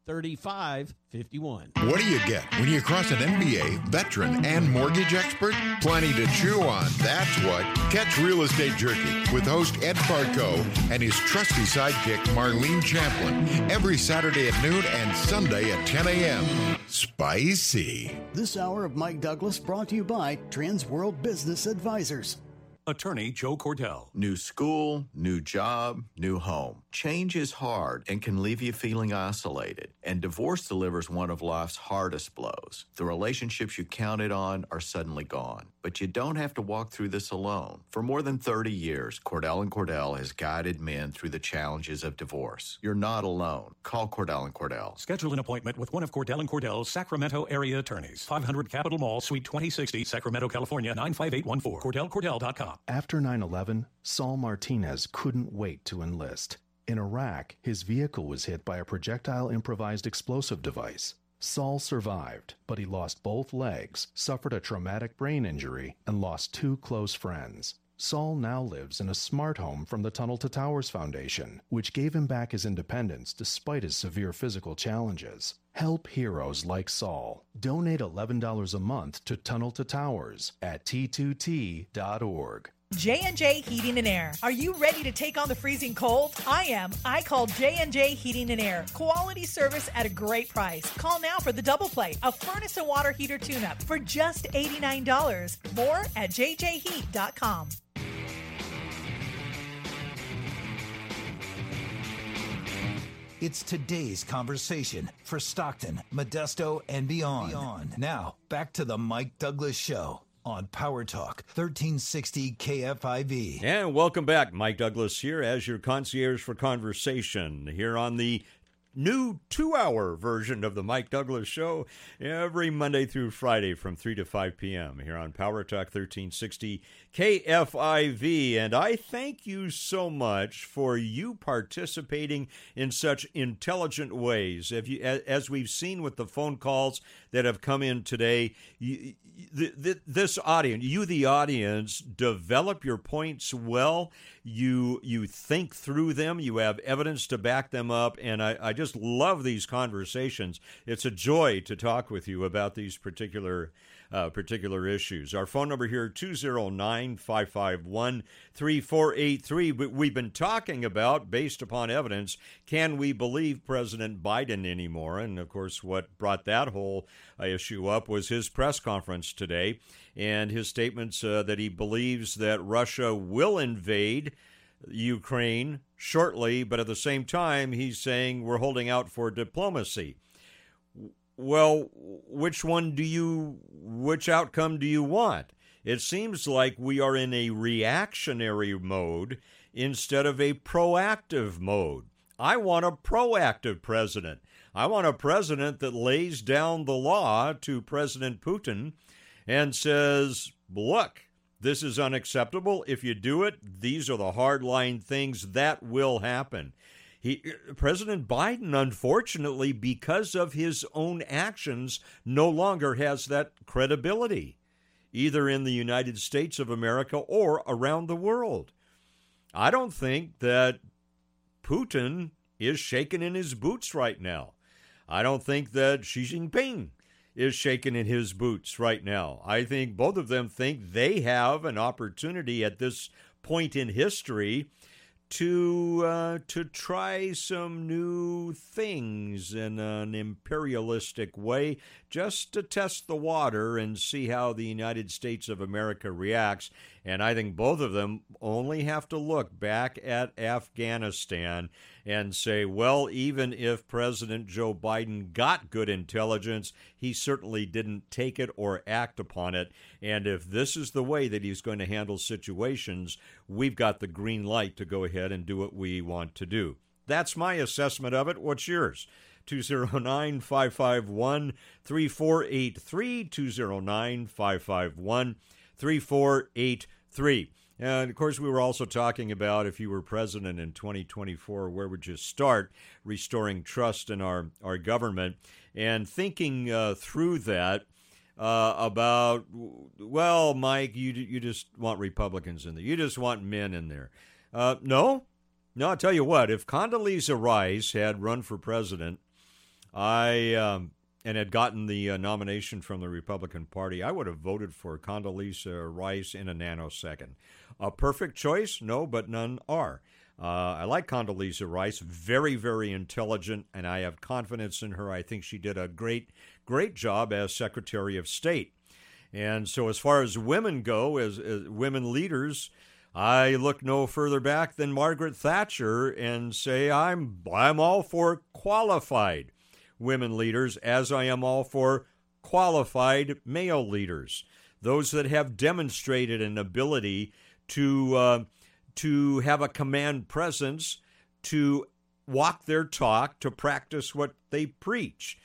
3551. What do you get when you cross an MBA, veteran, and mortgage expert? Plenty to chew on. That's what. Catch Real Estate Jerky with host Ed Barco and his trusty sidekick Marlene Champlin every Saturday at noon and Sunday at 10 a.m. Spicy. This hour of Mike Douglass brought to you by Trans World Business Advisors. Attorney Joe Cordell. New school, new job, new home. Change is hard and can leave you feeling isolated. And divorce delivers one of life's hardest blows. The relationships you counted on are suddenly gone. But you don't have to walk through this alone. For more than 30 years, Cordell and Cordell has guided men through the challenges of divorce. You're not alone. Call Cordell and Cordell. Schedule an appointment with one of Cordell and Cordell's Sacramento area attorneys. 500 Capitol Mall, Suite 2060, Sacramento, California 95814. CordellCordell.com. After 9 11, Saul Martinez couldn't wait to enlist. In Iraq, his vehicle was hit by a projectile improvised explosive device. Saul survived, but he lost both legs, suffered a traumatic brain injury, and lost two close friends. Saul now lives in a smart home from the Tunnel to Towers Foundation, which gave him back his independence despite his severe physical challenges. Help heroes like Saul. Donate $11 a month to Tunnel to Towers at t2t.org. J&J Heating and Air. Are you ready to take on the freezing cold? I am. I call J&J Heating and Air. Quality service at a great price. Call now for the double play, a furnace and water heater tune-up for just $89. More at jjheat.com. It's today's conversation for Stockton, Modesto, and beyond. beyond. Now, back to the Mike Douglass Show on Power Talk 1360 KFIV. And welcome back. Mike Douglass here as your concierge for conversation here on the new two hour version of the Mike Douglass Show every Monday through Friday from 3 to 5 p.m. here on Power Talk 1360 KFIV. And I thank you so much for you participating in such intelligent ways. If you, as we've seen with the phone calls that have come in today, you, this audience, you the audience, develop your points well. You you think through them. You have evidence to back them up, and I, I just love these conversations. It's a joy to talk with you about these particular uh, particular issues. Our phone number here 209 551 3483. We've been talking about, based upon evidence, can we believe President Biden anymore? And of course, what brought that whole uh, issue up was his press conference today and his statements uh, that he believes that Russia will invade. Ukraine shortly, but at the same time, he's saying we're holding out for diplomacy. Well, which one do you, which outcome do you want? It seems like we are in a reactionary mode instead of a proactive mode. I want a proactive president. I want a president that lays down the law to President Putin and says, look, this is unacceptable. If you do it, these are the hardline things that will happen. He, President Biden, unfortunately, because of his own actions, no longer has that credibility, either in the United States of America or around the world. I don't think that Putin is shaking in his boots right now. I don't think that Xi Jinping is shaking in his boots right now. I think both of them think they have an opportunity at this point in history to uh, to try some new things in an imperialistic way, just to test the water and see how the United States of America reacts. And I think both of them only have to look back at Afghanistan and say, well, even if President Joe Biden got good intelligence, he certainly didn't take it or act upon it. And if this is the way that he's going to handle situations, we've got the green light to go ahead and do what we want to do. That's my assessment of it. What's yours? 209 551 3483. 209 551 3483. And of course, we were also talking about if you were president in 2024, where would you start restoring trust in our, our government? And thinking uh, through that, uh, about well, Mike, you you just want Republicans in there. You just want men in there. Uh, no, no. I'll tell you what. If Condoleezza Rice had run for president, I um, and had gotten the uh, nomination from the Republican Party, I would have voted for Condoleezza Rice in a nanosecond. A perfect choice? No, but none are. Uh, I like Condoleezza Rice, very, very intelligent, and I have confidence in her. I think she did a great, great job as Secretary of State. And so, as far as women go, as, as women leaders, I look no further back than Margaret Thatcher and say I'm I'm all for qualified women leaders, as I am all for qualified male leaders, those that have demonstrated an ability to uh, to have a command presence, to walk their talk, to practice what they preach.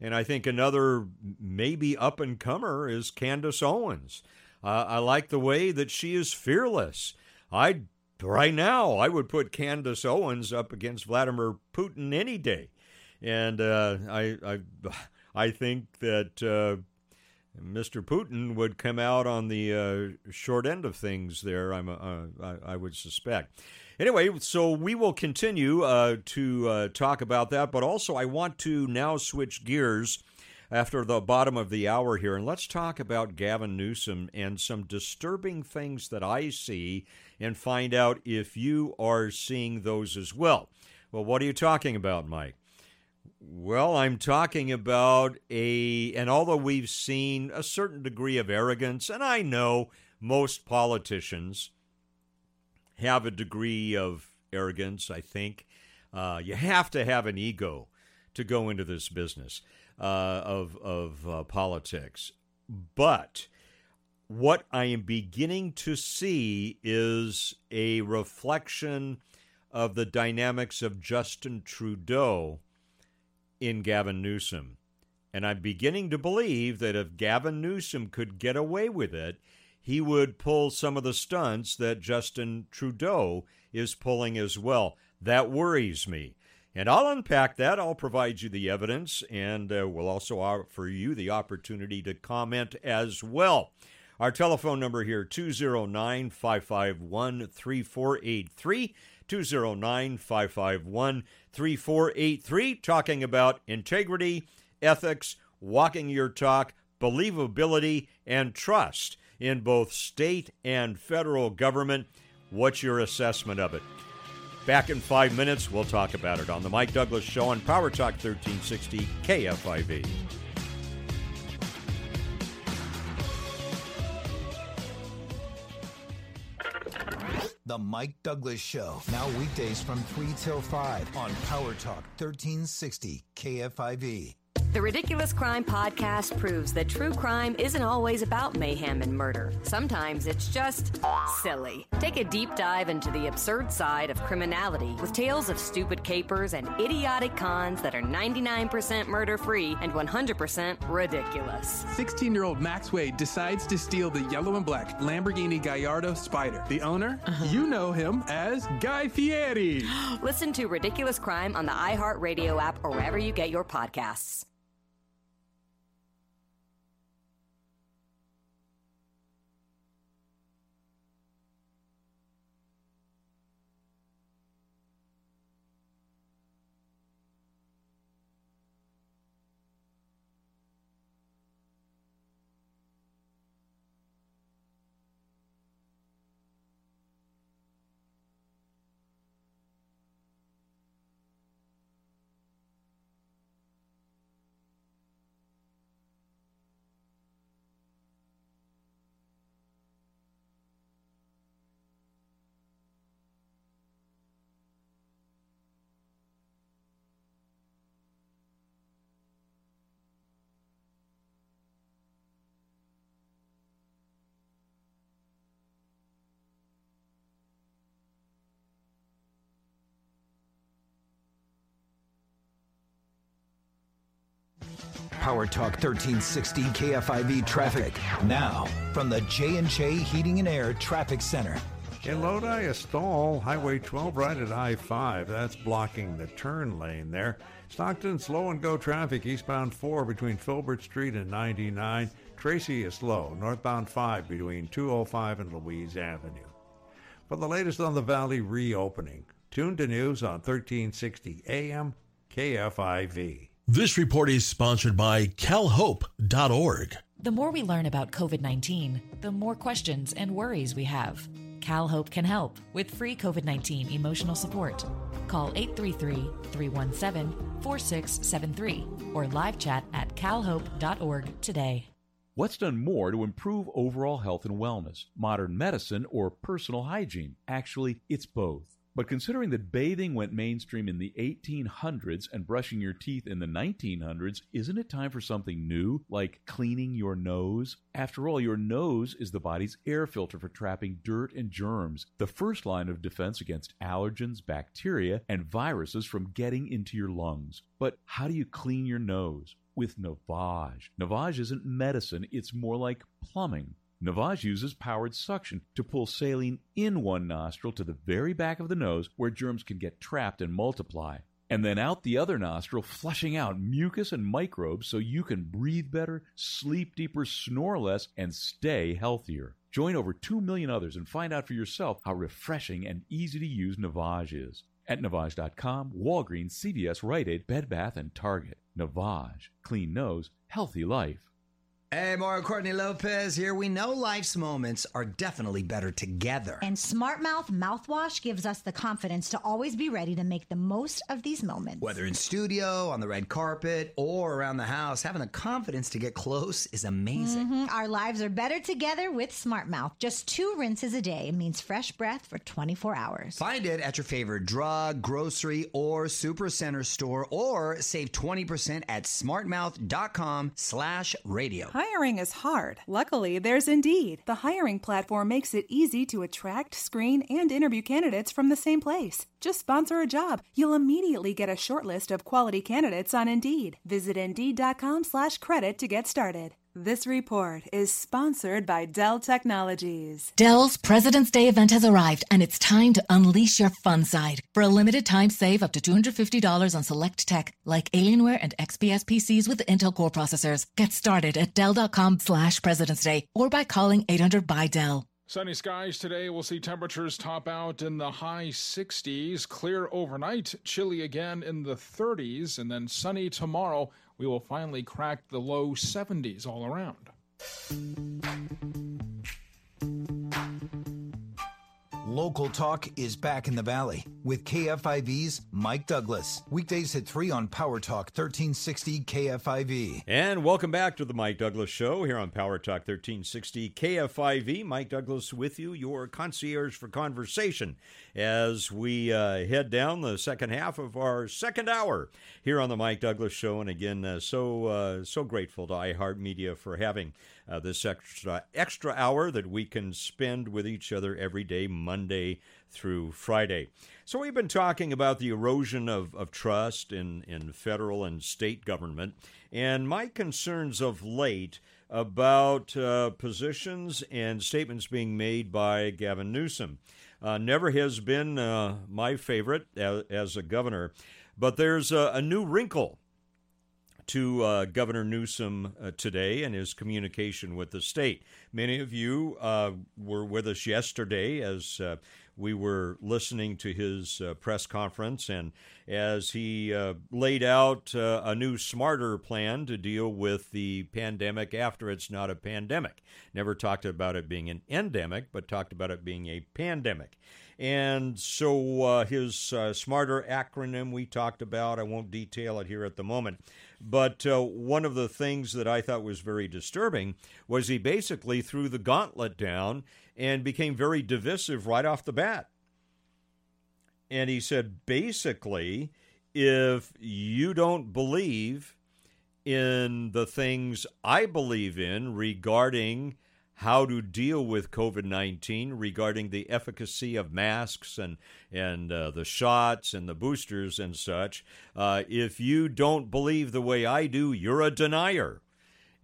And I think another maybe up and comer is Candace Owens. Uh, I like the way that she is fearless. I right now I would put Candace Owens up against Vladimir Putin any day, and uh, I I I think that uh, Mr. Putin would come out on the uh, short end of things there. I'm, uh, I, I, would suspect. Anyway, so we will continue uh, to uh, talk about that, but also I want to now switch gears after the bottom of the hour here, and let's talk about Gavin Newsom and some disturbing things that I see, and find out if you are seeing those as well. Well, what are you talking about, Mike? Well, I'm talking about a, and although we've seen a certain degree of arrogance, and I know most politicians have a degree of arrogance, I think. Uh, you have to have an ego to go into this business uh, of, of uh, politics. But what I am beginning to see is a reflection of the dynamics of Justin Trudeau in Gavin Newsom. And I'm beginning to believe that if Gavin Newsom could get away with it, he would pull some of the stunts that Justin Trudeau is pulling as well. That worries me. And I'll unpack that. I'll provide you the evidence, and uh, we'll also offer you the opportunity to comment as well. Our telephone number here, 209 551 3483. 209 551 3483, talking about integrity, ethics, walking your talk, believability, and trust in both state and federal government. What's your assessment of it? Back in five minutes, we'll talk about it on The Mike Douglass Show on Power Talk 1360 KFIV. The Mike Douglass Show. Now weekdays from 3 till 5 on Power Talk 1360 KFIV. The Ridiculous Crime Podcast proves that true crime isn't always about mayhem and murder. Sometimes it's just silly. Take a deep dive into the absurd side of criminality with tales of stupid capers and idiotic cons that are 99% murder free and 100% ridiculous. 16 year old Max Wade decides to steal the yellow and black Lamborghini Gallardo Spider. The owner? Uh-huh. You know him as Guy Fieri. Listen to Ridiculous Crime on the iHeartRadio app or wherever you get your podcasts. Power Talk 1360 KFIV traffic. Now, from the J&J Heating and Air Traffic Center. In Lodi, a stall, Highway 12 right at I 5. That's blocking the turn lane there. Stockton, slow and go traffic eastbound 4 between Filbert Street and 99. Tracy is slow, northbound 5 between 205 and Louise Avenue. For the latest on the Valley reopening, tune to news on 1360 AM KFIV. This report is sponsored by calhope.org. The more we learn about COVID 19, the more questions and worries we have. CalHope can help with free COVID 19 emotional support. Call 833 317 4673 or live chat at calhope.org today. What's done more to improve overall health and wellness? Modern medicine or personal hygiene? Actually, it's both. But considering that bathing went mainstream in the 1800s and brushing your teeth in the 1900s, isn't it time for something new, like cleaning your nose? After all, your nose is the body's air filter for trapping dirt and germs, the first line of defense against allergens, bacteria, and viruses from getting into your lungs. But how do you clean your nose? With Navage. Navage isn't medicine, it's more like plumbing. Navage uses powered suction to pull saline in one nostril to the very back of the nose where germs can get trapped and multiply, and then out the other nostril, flushing out mucus and microbes so you can breathe better, sleep deeper, snore less, and stay healthier. Join over 2 million others and find out for yourself how refreshing and easy to use Navage is. At Navage.com, Walgreens, CVS, Rite Aid, Bed Bath, and Target. Navage. Clean nose, healthy life. Hey, Mario Courtney Lopez here. We know life's moments are definitely better together. And Smart Mouth mouthwash gives us the confidence to always be ready to make the most of these moments. Whether in studio, on the red carpet, or around the house, having the confidence to get close is amazing. Mhm. Our lives are better together with Smart Mouth. Just two rinses a day means fresh breath for 24 hours. Find it at your favorite drug, grocery, or supercenter store, or save 20% at smartmouth.com slash radio. Hiring is hard. Luckily, there's Indeed. The hiring platform makes it easy to attract, screen, and interview candidates from the same place. Just sponsor a job. You'll immediately get a short list of quality candidates on Indeed. Visit Indeed.com slash credit to get started. This report is sponsored by Dell Technologies. Dell's President's Day event has arrived, and it's time to unleash your fun side. For a limited time, save up to $250 on select tech, like Alienware and XPS PCs with Intel Core processors. Get started at Dell.com slash President's Day or by calling 800 by Dell. Sunny skies today. We'll see temperatures top out in the high 60s. Clear overnight, chilly again in the 30s, and then sunny tomorrow. We will finally crack the low 70s all around. Local talk is back in the valley with KFIV's Mike Douglass. Weekdays at 3 on Power Talk 1360 KFIV. And welcome back to the Mike Douglass Show here on Power Talk 1360 KFIV. Mike Douglass with you, your concierge for conversation, as we uh, head down the second half of our second hour here on the Mike Douglass Show. And again, uh, so uh, so grateful to iHeartMedia for having uh, this extra extra hour that we can spend with each other every day, Monday through Friday. So we've been talking about the erosion of, of trust in, in federal and state government, and my concerns of late about uh, positions and statements being made by Gavin Newsom. Uh, never has been uh, my favorite as, as, a governor, but there's a, a new wrinkle to uh, Governor Newsom uh, today and his communication with the state. Many of you uh, were with us yesterday as uh, we were listening to his uh, press conference and as he uh, laid out a new, smarter plan to deal with the pandemic after it's not a pandemic. Never talked about it being an endemic, but talked about it being a pandemic. And so his smarter acronym we talked about, I won't detail it here at the moment. But uh, one of the things that I thought was very disturbing was he basically threw the gauntlet down and became very divisive right off the bat. And he said basically, if you don't believe in the things I believe in regarding how to deal with COVID 19 regarding the efficacy of masks and, and uh, the shots and the boosters and such. Uh, if you don't believe the way I do, you're a denier.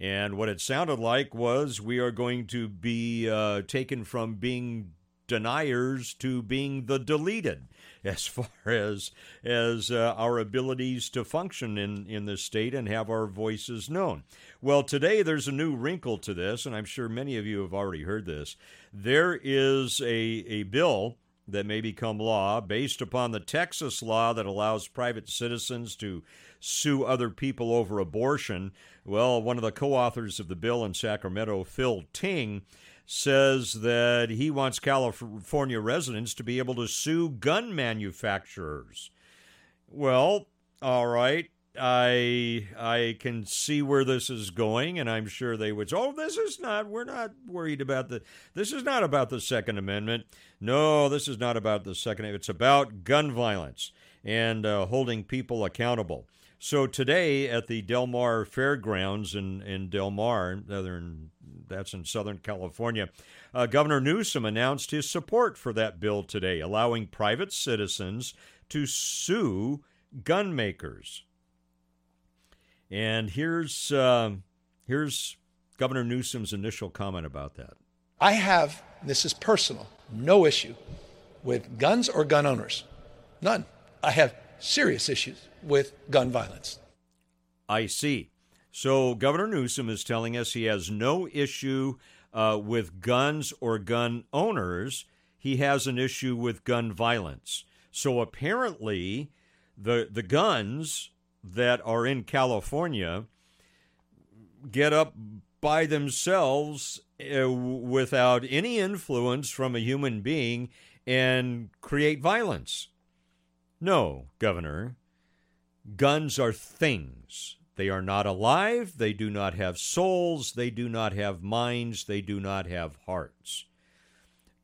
And what it sounded like was we are going to be uh, taken from being deniers to being the deleted as far as as uh, our abilities to function in in the state and have our voices known. Well, today there's a new wrinkle to this, and I'm sure many of you have already heard this. There is a a bill that may become law based upon the Texas law that allows private citizens to sue other people over abortion. Well, one of the co authors of the bill in Sacramento, Phil Ting, says that he wants California residents to be able to sue gun manufacturers. Well, all right. I I can see where this is going, and I'm sure they would "Oh, this is not. We're not worried about the. This is not about the Second Amendment. No, this is not about the Second. It's about gun violence and uh, holding people accountable." So today at the Del Mar Fairgrounds in in Del Mar, southern, that's in Southern California, uh, Governor Newsom announced his support for that bill today, allowing private citizens to sue gun makers. And here's uh, here's Governor Newsom's initial comment about that. I have this is personal, no issue with guns or gun owners, none. I have serious issues with gun violence. I see. So Governor Newsom is telling us he has no issue uh, with guns or gun owners. He has an issue with gun violence. So apparently, the the guns that are in California get up by themselves uh, without any influence from a human being and create violence. No, Governor. Guns are things. They are not alive. They do not have souls. They do not have minds. They do not have hearts.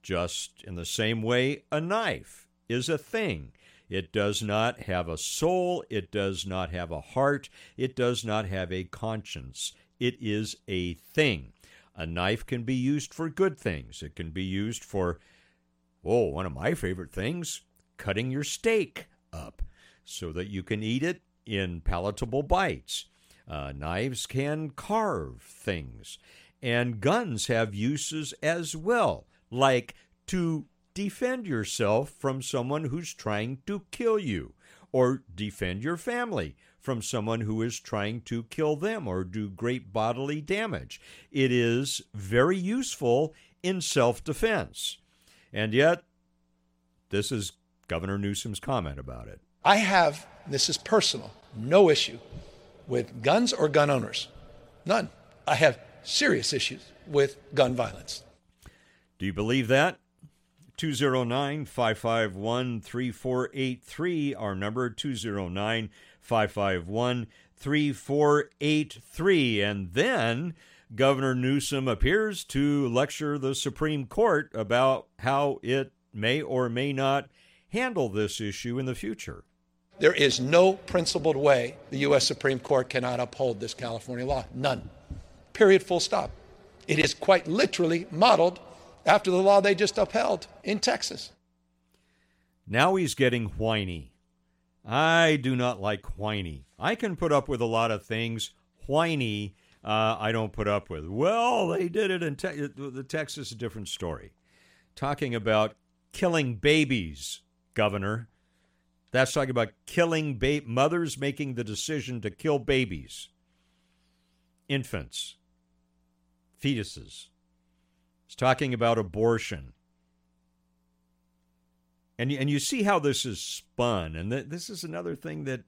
Just in the same way, a knife is a thing. It does not have a soul. It does not have a heart. It does not have a conscience. It is a thing. A knife can be used for good things. It can be used for, oh, one of my favorite things, cutting your steak up so that you can eat it in palatable bites. Uh, knives can carve things. And guns have uses as well, like to defend yourself from someone who's trying to kill you, or defend your family from someone who is trying to kill them or do great bodily damage. It is very useful in self defense. And yet, this is Governor Newsom's comment about it. I have, this is personal, no issue with guns or gun owners. None. I have serious issues with gun violence. Do you believe that? 209 551 3483, our number 209 551 3483. And then Governor Newsom appears to lecture the Supreme Court about how it may or may not handle this issue in the future. There is no principled way the U.S. Supreme Court cannot uphold this California law. None. Period, full stop. It is quite literally modeled after the law they just upheld in Texas. Now he's getting whiny. I do not like whiny. I can put up with a lot of things. Whiny, uh, I don't put up with. Well, they did it in te- the Texas a different story. Talking about killing babies, Governor. That's talking about killing ba- mothers making the decision to kill babies, infants, fetuses. It's talking about abortion. And, and you see how this is spun. And th- this is another thing that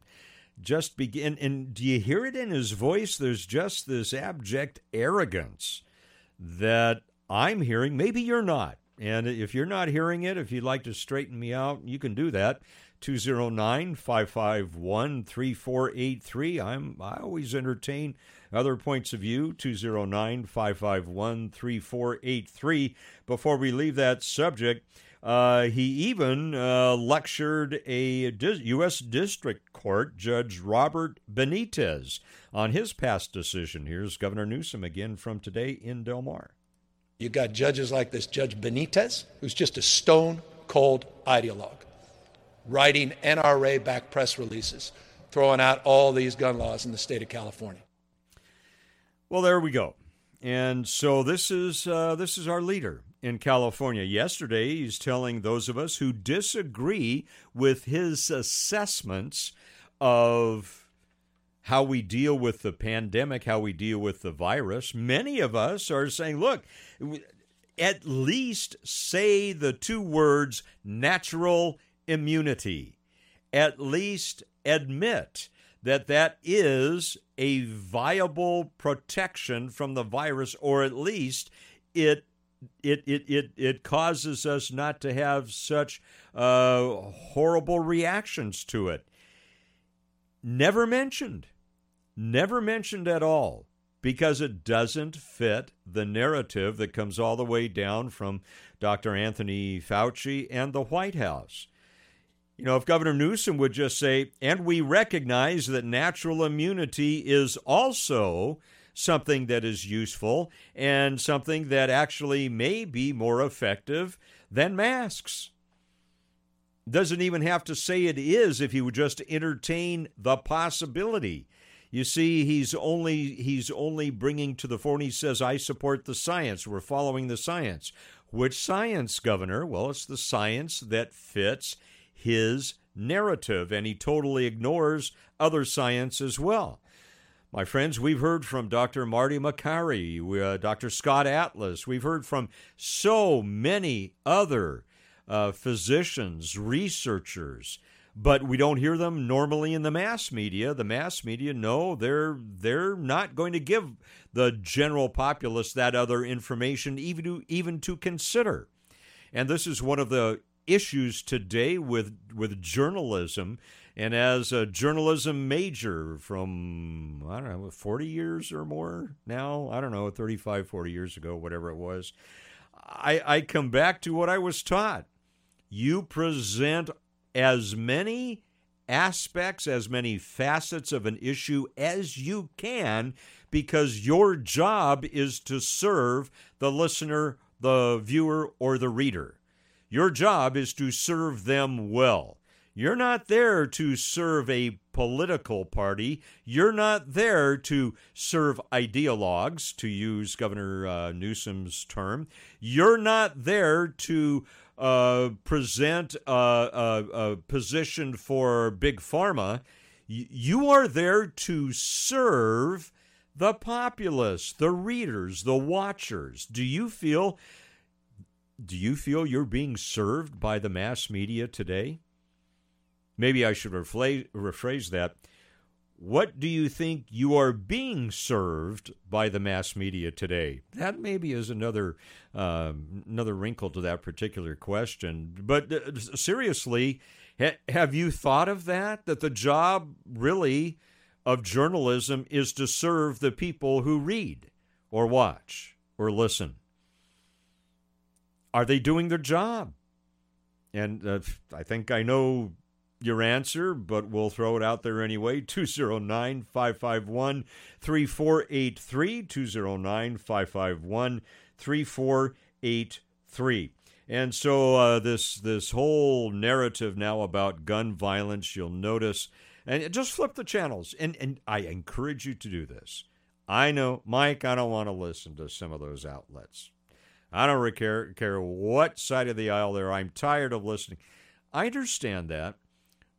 just begin. And do you hear it in his voice? There's just this abject arrogance that I'm hearing. Maybe you're not. And if you're not hearing it, if you'd like to straighten me out, you can do that. 209 551 3483. I'm I always entertain other points of view. 209 551 3483. Before we leave that subject, uh, he even uh, lectured a U.S. District Court Judge Robert Benitez on his past decision. Here's Governor Newsom again from today in Del Mar. You got judges like this Judge Benitez, who's just a stone cold ideologue writing NRA backed press releases, throwing out all these gun laws in the state of California. Well, there we go. And so this is uh, this is our leader in California. Yesterday, he's telling those of us who disagree with his assessments of how we deal with the pandemic, how we deal with the virus. Many of us are saying, look, at least say the two words natural immunity. At least admit that that is a viable protection from the virus, or at least it it it it, it causes us not to have such uh, horrible reactions to it. Never mentioned, never mentioned at all, because it doesn't fit the narrative that comes all the way down from Dr. Anthony Fauci and the White House. You know, if Governor Newsom would just say, and we recognize that natural immunity is also something that is useful and something that actually may be more effective than masks. Doesn't even have to say it is if he would just entertain the possibility. You see, he's only he's only bringing to the fore. He says, "I support the science. We're following the science." Which science, Governor? Well, it's the science that fits his narrative, and he totally ignores other science as well. My friends, we've heard from Dr. Marty Makary, uh, Dr. Scott Atlas. We've heard from so many other uh, physicians, researchers, but we don't hear them normally in the mass media. The mass media, no, they're they're not going to give the general populace that other information, even to, even to consider. And this is one of the issues today with with journalism and as a journalism major from i don't know 40 years or more now i don't know 35 40 years ago whatever it was i i come back to what i was taught you present as many aspects as many facets of an issue as you can because your job is to serve the listener the viewer or the reader your job is to serve them well. You're not there to serve a political party. You're not there to serve ideologues, to use Governor uh, Newsom's term. You're not there to uh, present a, a, a, position for Big Pharma. You are there to serve the populace, the readers, the watchers. Do you feel do you feel you're being served by the mass media today? Maybe I should rephrase that. What do you think you are being served by the mass media today? That maybe is another uh, another wrinkle to that particular question. But uh, seriously, ha- have you thought of that? That the job really of journalism is to serve the people who read or watch or listen are they doing their job? And uh, I think I know your answer, but we'll throw it out there anyway. 209 551 3483. 209 551 3483. And so uh, this this whole narrative now about gun violence, you'll notice, and just flip the channels. And and I encourage you to do this. I know, Mike, I don't want to listen to some of those outlets. I don't care, care what side of the aisle they're. I'm tired of listening. I understand that,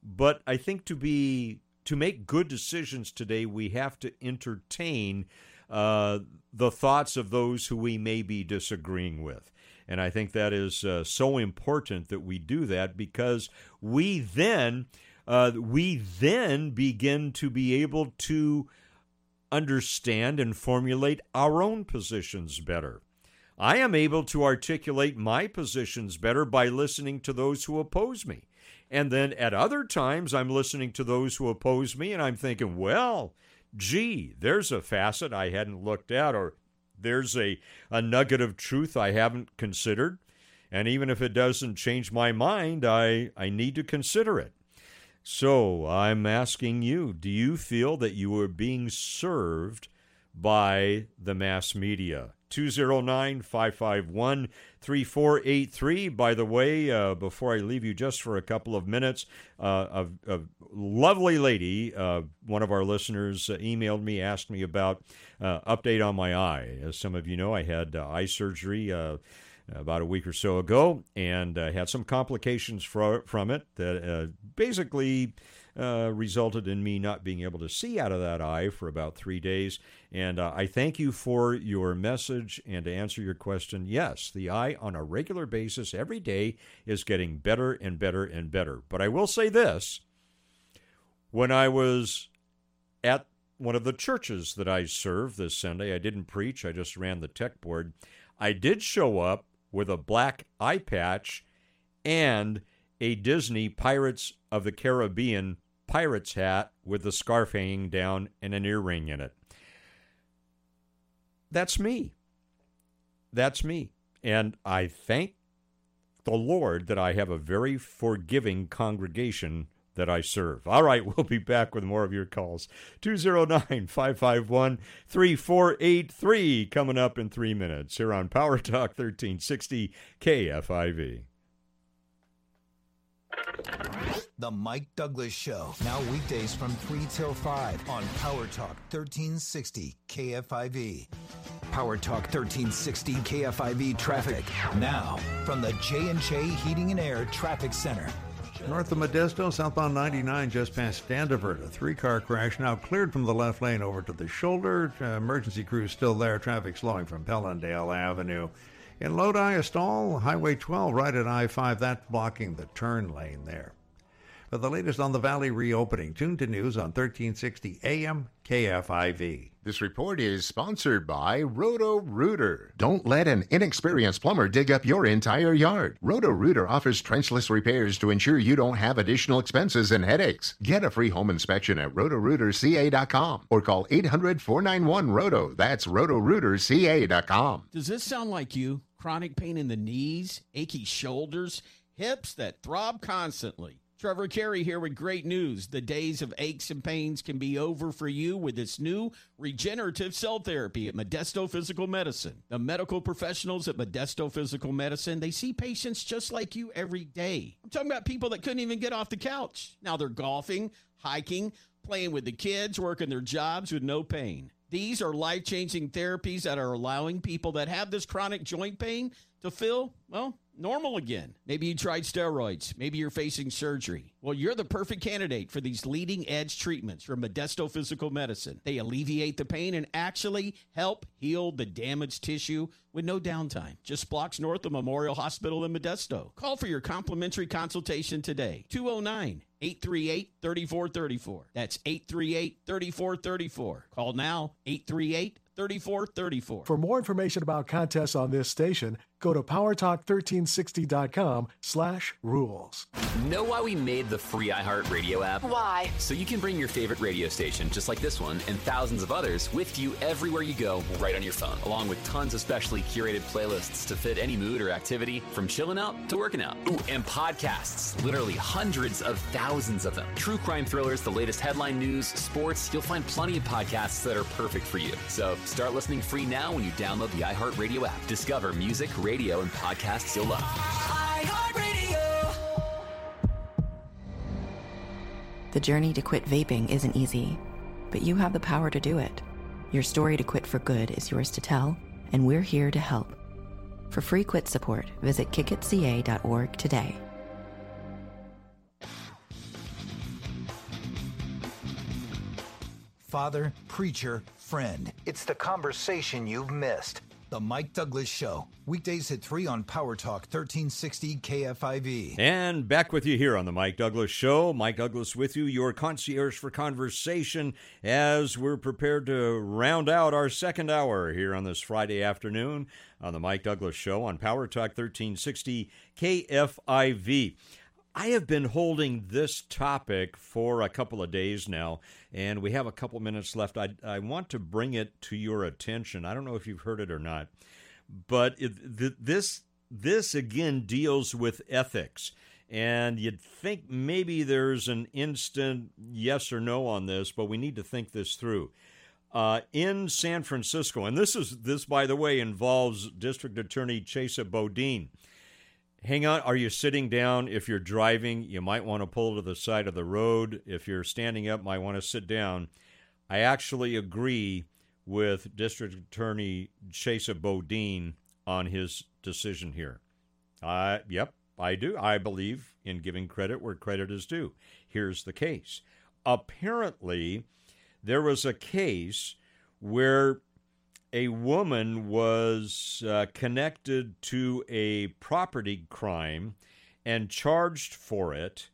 but I think to be to make good decisions today, we have to entertain uh, the thoughts of those who we may be disagreeing with. And I think that is uh, so important that we do that because we then uh, we then begin to be able to understand and formulate our own positions better. I am able to articulate my positions better by listening to those who oppose me. And then at other times, I'm listening to those who oppose me and I'm thinking, well, gee, there's a facet I hadn't looked at, or there's a, a nugget of truth I haven't considered. And even if it doesn't change my mind, I, I need to consider it. So I'm asking you do you feel that you are being served by the mass media? 209 551 3483. By the way, uh, before I leave you just for a couple of minutes, uh, a, a, lovely lady, uh, one of our listeners, uh, emailed me, asked me about uh, update on my eye. As some of you know, I had uh, eye surgery about a week or so ago and uh, had some complications fro- from it that uh, basically uh, resulted in me not being able to see out of that eye for about three days. And uh, I thank you for your message and to answer your question. Yes, the eye on a regular basis every day is getting better and better and better. But I will say this when I was at one of the churches that I serve this Sunday, I didn't preach, I just ran the tech board. I did show up with a black eye patch and a Disney Pirates of the Caribbean pirate's hat with the scarf hanging down and an earring in it. That's me. That's me. And I thank the Lord that I have a very forgiving congregation that I serve. All right, we'll be back with more of your calls. 209 551 3483 coming up in three minutes here on Power Talk 1360 KFIV. The Mike Douglass Show. Now weekdays from 3 till 5 on Power Talk 1360 KFIV. Power Talk 1360 KFIV traffic. Now from the J&J Heating and Air Traffic Center. North of Modesto, southbound 99, just past Standiford. A three car crash now cleared from the left lane over to the shoulder. Uh, emergency crews still there. Traffic slowing from Pelandale Avenue. In Lodi, a stall, Highway 12 right at I 5. That's blocking the turn lane there. For the latest on the Valley reopening, tune to news on 1360 AM KFIV. This report is sponsored by Roto Rooter. Don't let an inexperienced plumber dig up your entire yard. Roto Rooter offers trenchless repairs to ensure you don't have additional expenses and headaches. Get a free home inspection at rotorooterca.com or call 800 491 Roto. That's rotorooterca.com. Does this sound like you? Chronic pain in the knees, achy shoulders, hips that throb constantly. Trevor Carey here with great news. The days of aches and pains can be over for you with this new regenerative cell therapy at Modesto Physical Medicine. The medical professionals at Modesto Physical Medicine, they see patients just like you every day. I'm talking about people that couldn't even get off the couch. Now they're golfing, hiking, playing with the kids, working their jobs with no pain. These are life changing therapies that are allowing people that have this chronic joint pain to feel, well, normal again. Maybe you tried steroids. Maybe you're facing surgery. Well, you're the perfect candidate for these leading edge treatments from Modesto Physical Medicine. They alleviate the pain and actually help heal the damaged tissue with no downtime. Just blocks north of Memorial Hospital in Modesto. Call for your complimentary consultation today. 209 838 3434. That's 838 3434. Call now 838 3434. For more information about contests on this station, go to powertalk1360.com slash rules. Know why we made the free iHeartRadio app? Why? So you can bring your favorite radio station, just like this one, and thousands of others with you everywhere you go, right on your phone, along with tons of specially curated playlists to fit any mood or activity, from chilling out to working out. Ooh, and podcasts, literally hundreds of thousands of them. True crime thrillers, the latest headline news, sports, you'll find plenty of podcasts that are perfect for you. So start listening free now when you download the iHeartRadio app. Discover music, radio, and podcasts you'll love. The journey to quit vaping isn't easy, but you have the power to do it. Your story to quit for good is yours to tell, and we're here to help. For free quit support, visit kickitca.org today. Father, preacher, friend. It's the conversation you've missed. The Mike Douglass Show. Weekdays at 3 on Power Talk 1360 KFIV. And back with you here on the Mike Douglass Show. Mike Douglass with you, your concierge for conversation, as we're prepared to round out our second hour here on this Friday afternoon on the Mike Douglass Show on Power Talk 1360 KFIV. I have been holding this topic for a couple of days now, and we have a couple minutes left. I, I want to bring it to your attention. I don't know if you've heard it or not, but it, th- this this again deals with ethics. And you'd think maybe there's an instant yes or no on this, but we need to think this through. Uh, in San Francisco, and this is this, by the way, involves District Attorney Chesa Boudin hang on. Are you sitting down? If you're driving, you might want to pull to the side of the road. If you're standing up, might want to sit down. I actually agree with District Attorney Chesa Boudin on his decision here. Uh, yep, I do. I believe in giving credit where credit is due. Here's the case. Apparently, there was a case where a woman was uh, connected to a property crime and charged for it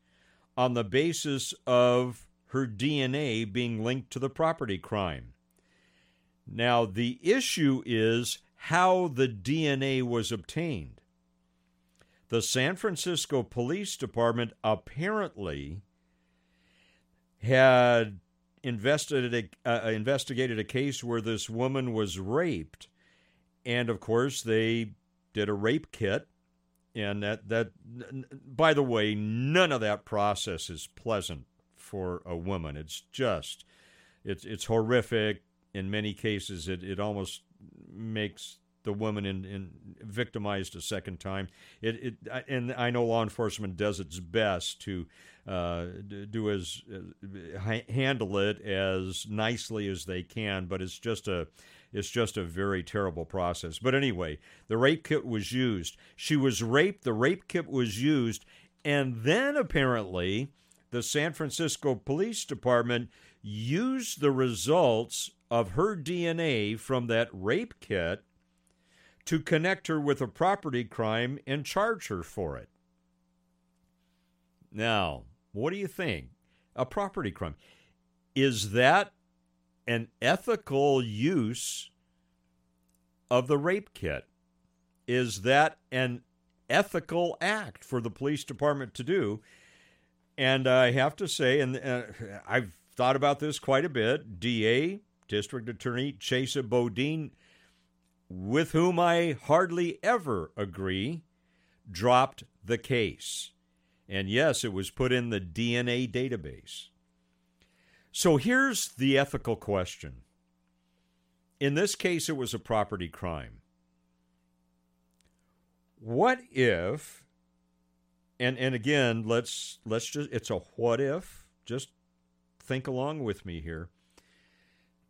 on the basis of her DNA being linked to the property crime. Now, the issue is how the DNA was obtained. The San Francisco Police Department apparently had investigated a, uh, investigated a case where this woman was raped, and of course they did a rape kit, and that that by the way, none of that process is pleasant for a woman. It's just it's it's horrific. In many cases, it, it almost makes the woman in, in victimized a second time. It, it and I know law enforcement does its best to uh, do as uh, handle it as nicely as they can, but it's just a it's just a very terrible process. But anyway, the rape kit was used. She was raped. The rape kit was used, and then apparently the San Francisco Police Department used the results of her DNA from that rape kit to connect her with a property crime and charge her for it. Now, what do you think? A property crime. Is that an ethical use of the rape kit? Is that an ethical act for the police department to do? And I have to say, and uh, I've thought about this quite a bit. DA, District Attorney Chesa Boudin, with whom I hardly ever agree, dropped the case. And yes, it was put in the DNA database. So here's the ethical question. In this case, it was a property crime. What if, and, and again, let's let's just it's a what if. Just think along with me here.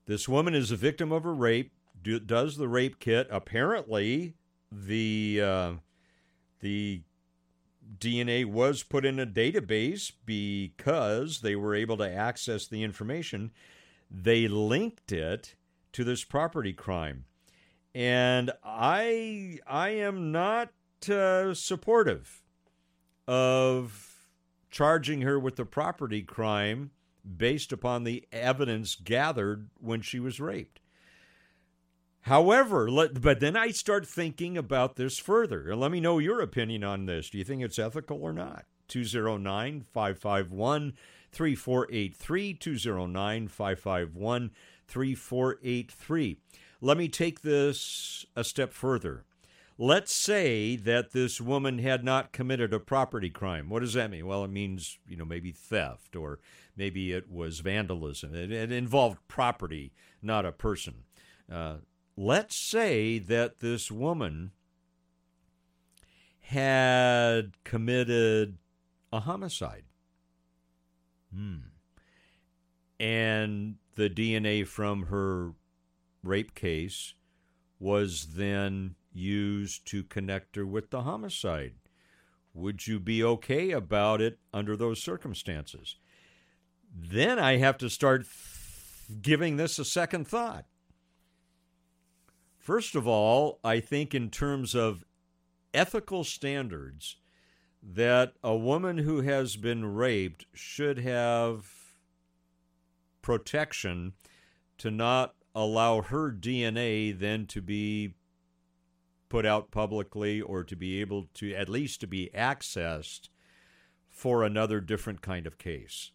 This woman is a victim of a rape, do, does the rape kit. Apparently, the uh, the DNA was put in a database because they were able to access the information. They linked it to this property crime. And I I am not uh, supportive of charging her with the property crime based upon the evidence gathered when she was raped. However, let, but then I start thinking about this further. Let me know your opinion on this. Do you think it's ethical or not? 209 551 3483. 209 551 3483. Let me take this a step further. Let's say that this woman had not committed a property crime. What does that mean? Well, it means, you know, maybe theft or maybe it was vandalism. It, it involved property, not a person. Uh, let's say that this woman had committed a homicide. Hmm. And the DNA from her rape case was then used to connect her with the homicide. Would you be okay about it under those circumstances? Then I have to start giving this a second thought. First of all, I think in terms of ethical standards, that a woman who has been raped should have protection to not allow her DNA then to be put out publicly or to be able to at least to be accessed for another different kind of case.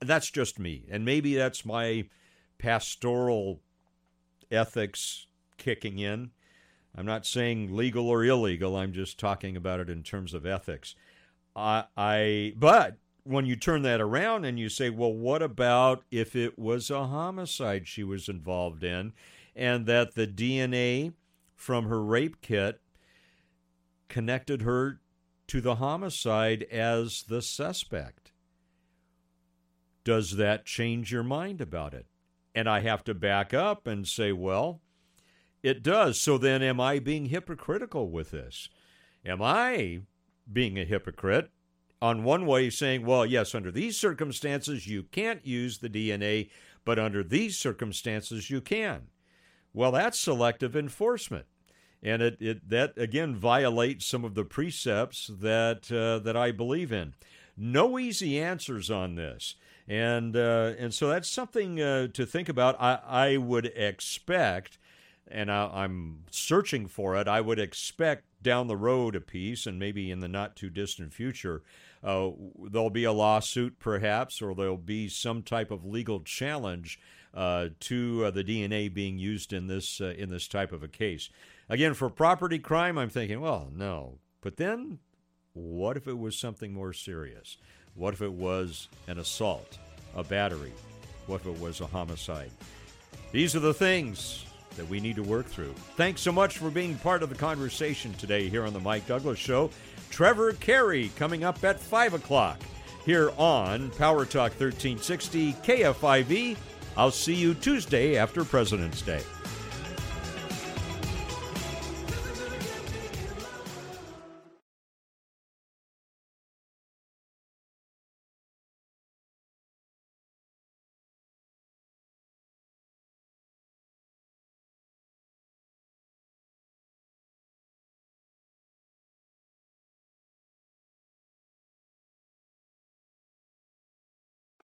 That's just me. And maybe that's my pastoral ethics kicking in. I'm not saying legal or illegal. I'm just talking about it in terms of ethics. I, I but when you turn that around and you say, well, what about if it was a homicide she was involved in, and that the DNA from her rape kit connected her to the homicide as the suspect? Does that change your mind about it? And I have to back up and say, well, It does. So then, am I being hypocritical with this? Am I being a hypocrite on one way saying, well, yes, under these circumstances, you can't use the DNA, but under these circumstances, you can? Well, that's selective enforcement. And it, it that again violates some of the precepts that uh, that I believe in. No easy answers on this, and uh, and so that's something uh, to think about. I, I would expect and I, am searching for it. I would expect down the road a piece, and maybe in the not too distant future, uh, there'll be a lawsuit perhaps, or there'll be some type of legal challenge uh, to uh, the DNA being used in this uh, in this type of a case. Again, for property crime, I'm thinking, well, no. But then, what if it was something more serious? What if it was an assault, a battery? What if it was a homicide? These are the things that we need to work through. Thanks so much for being part of the conversation today here on The Mike Douglass Show. Trevor Carey coming up at 5 o'clock here on Power Talk 1360 KFIV. I'll see you Tuesday after President's Day.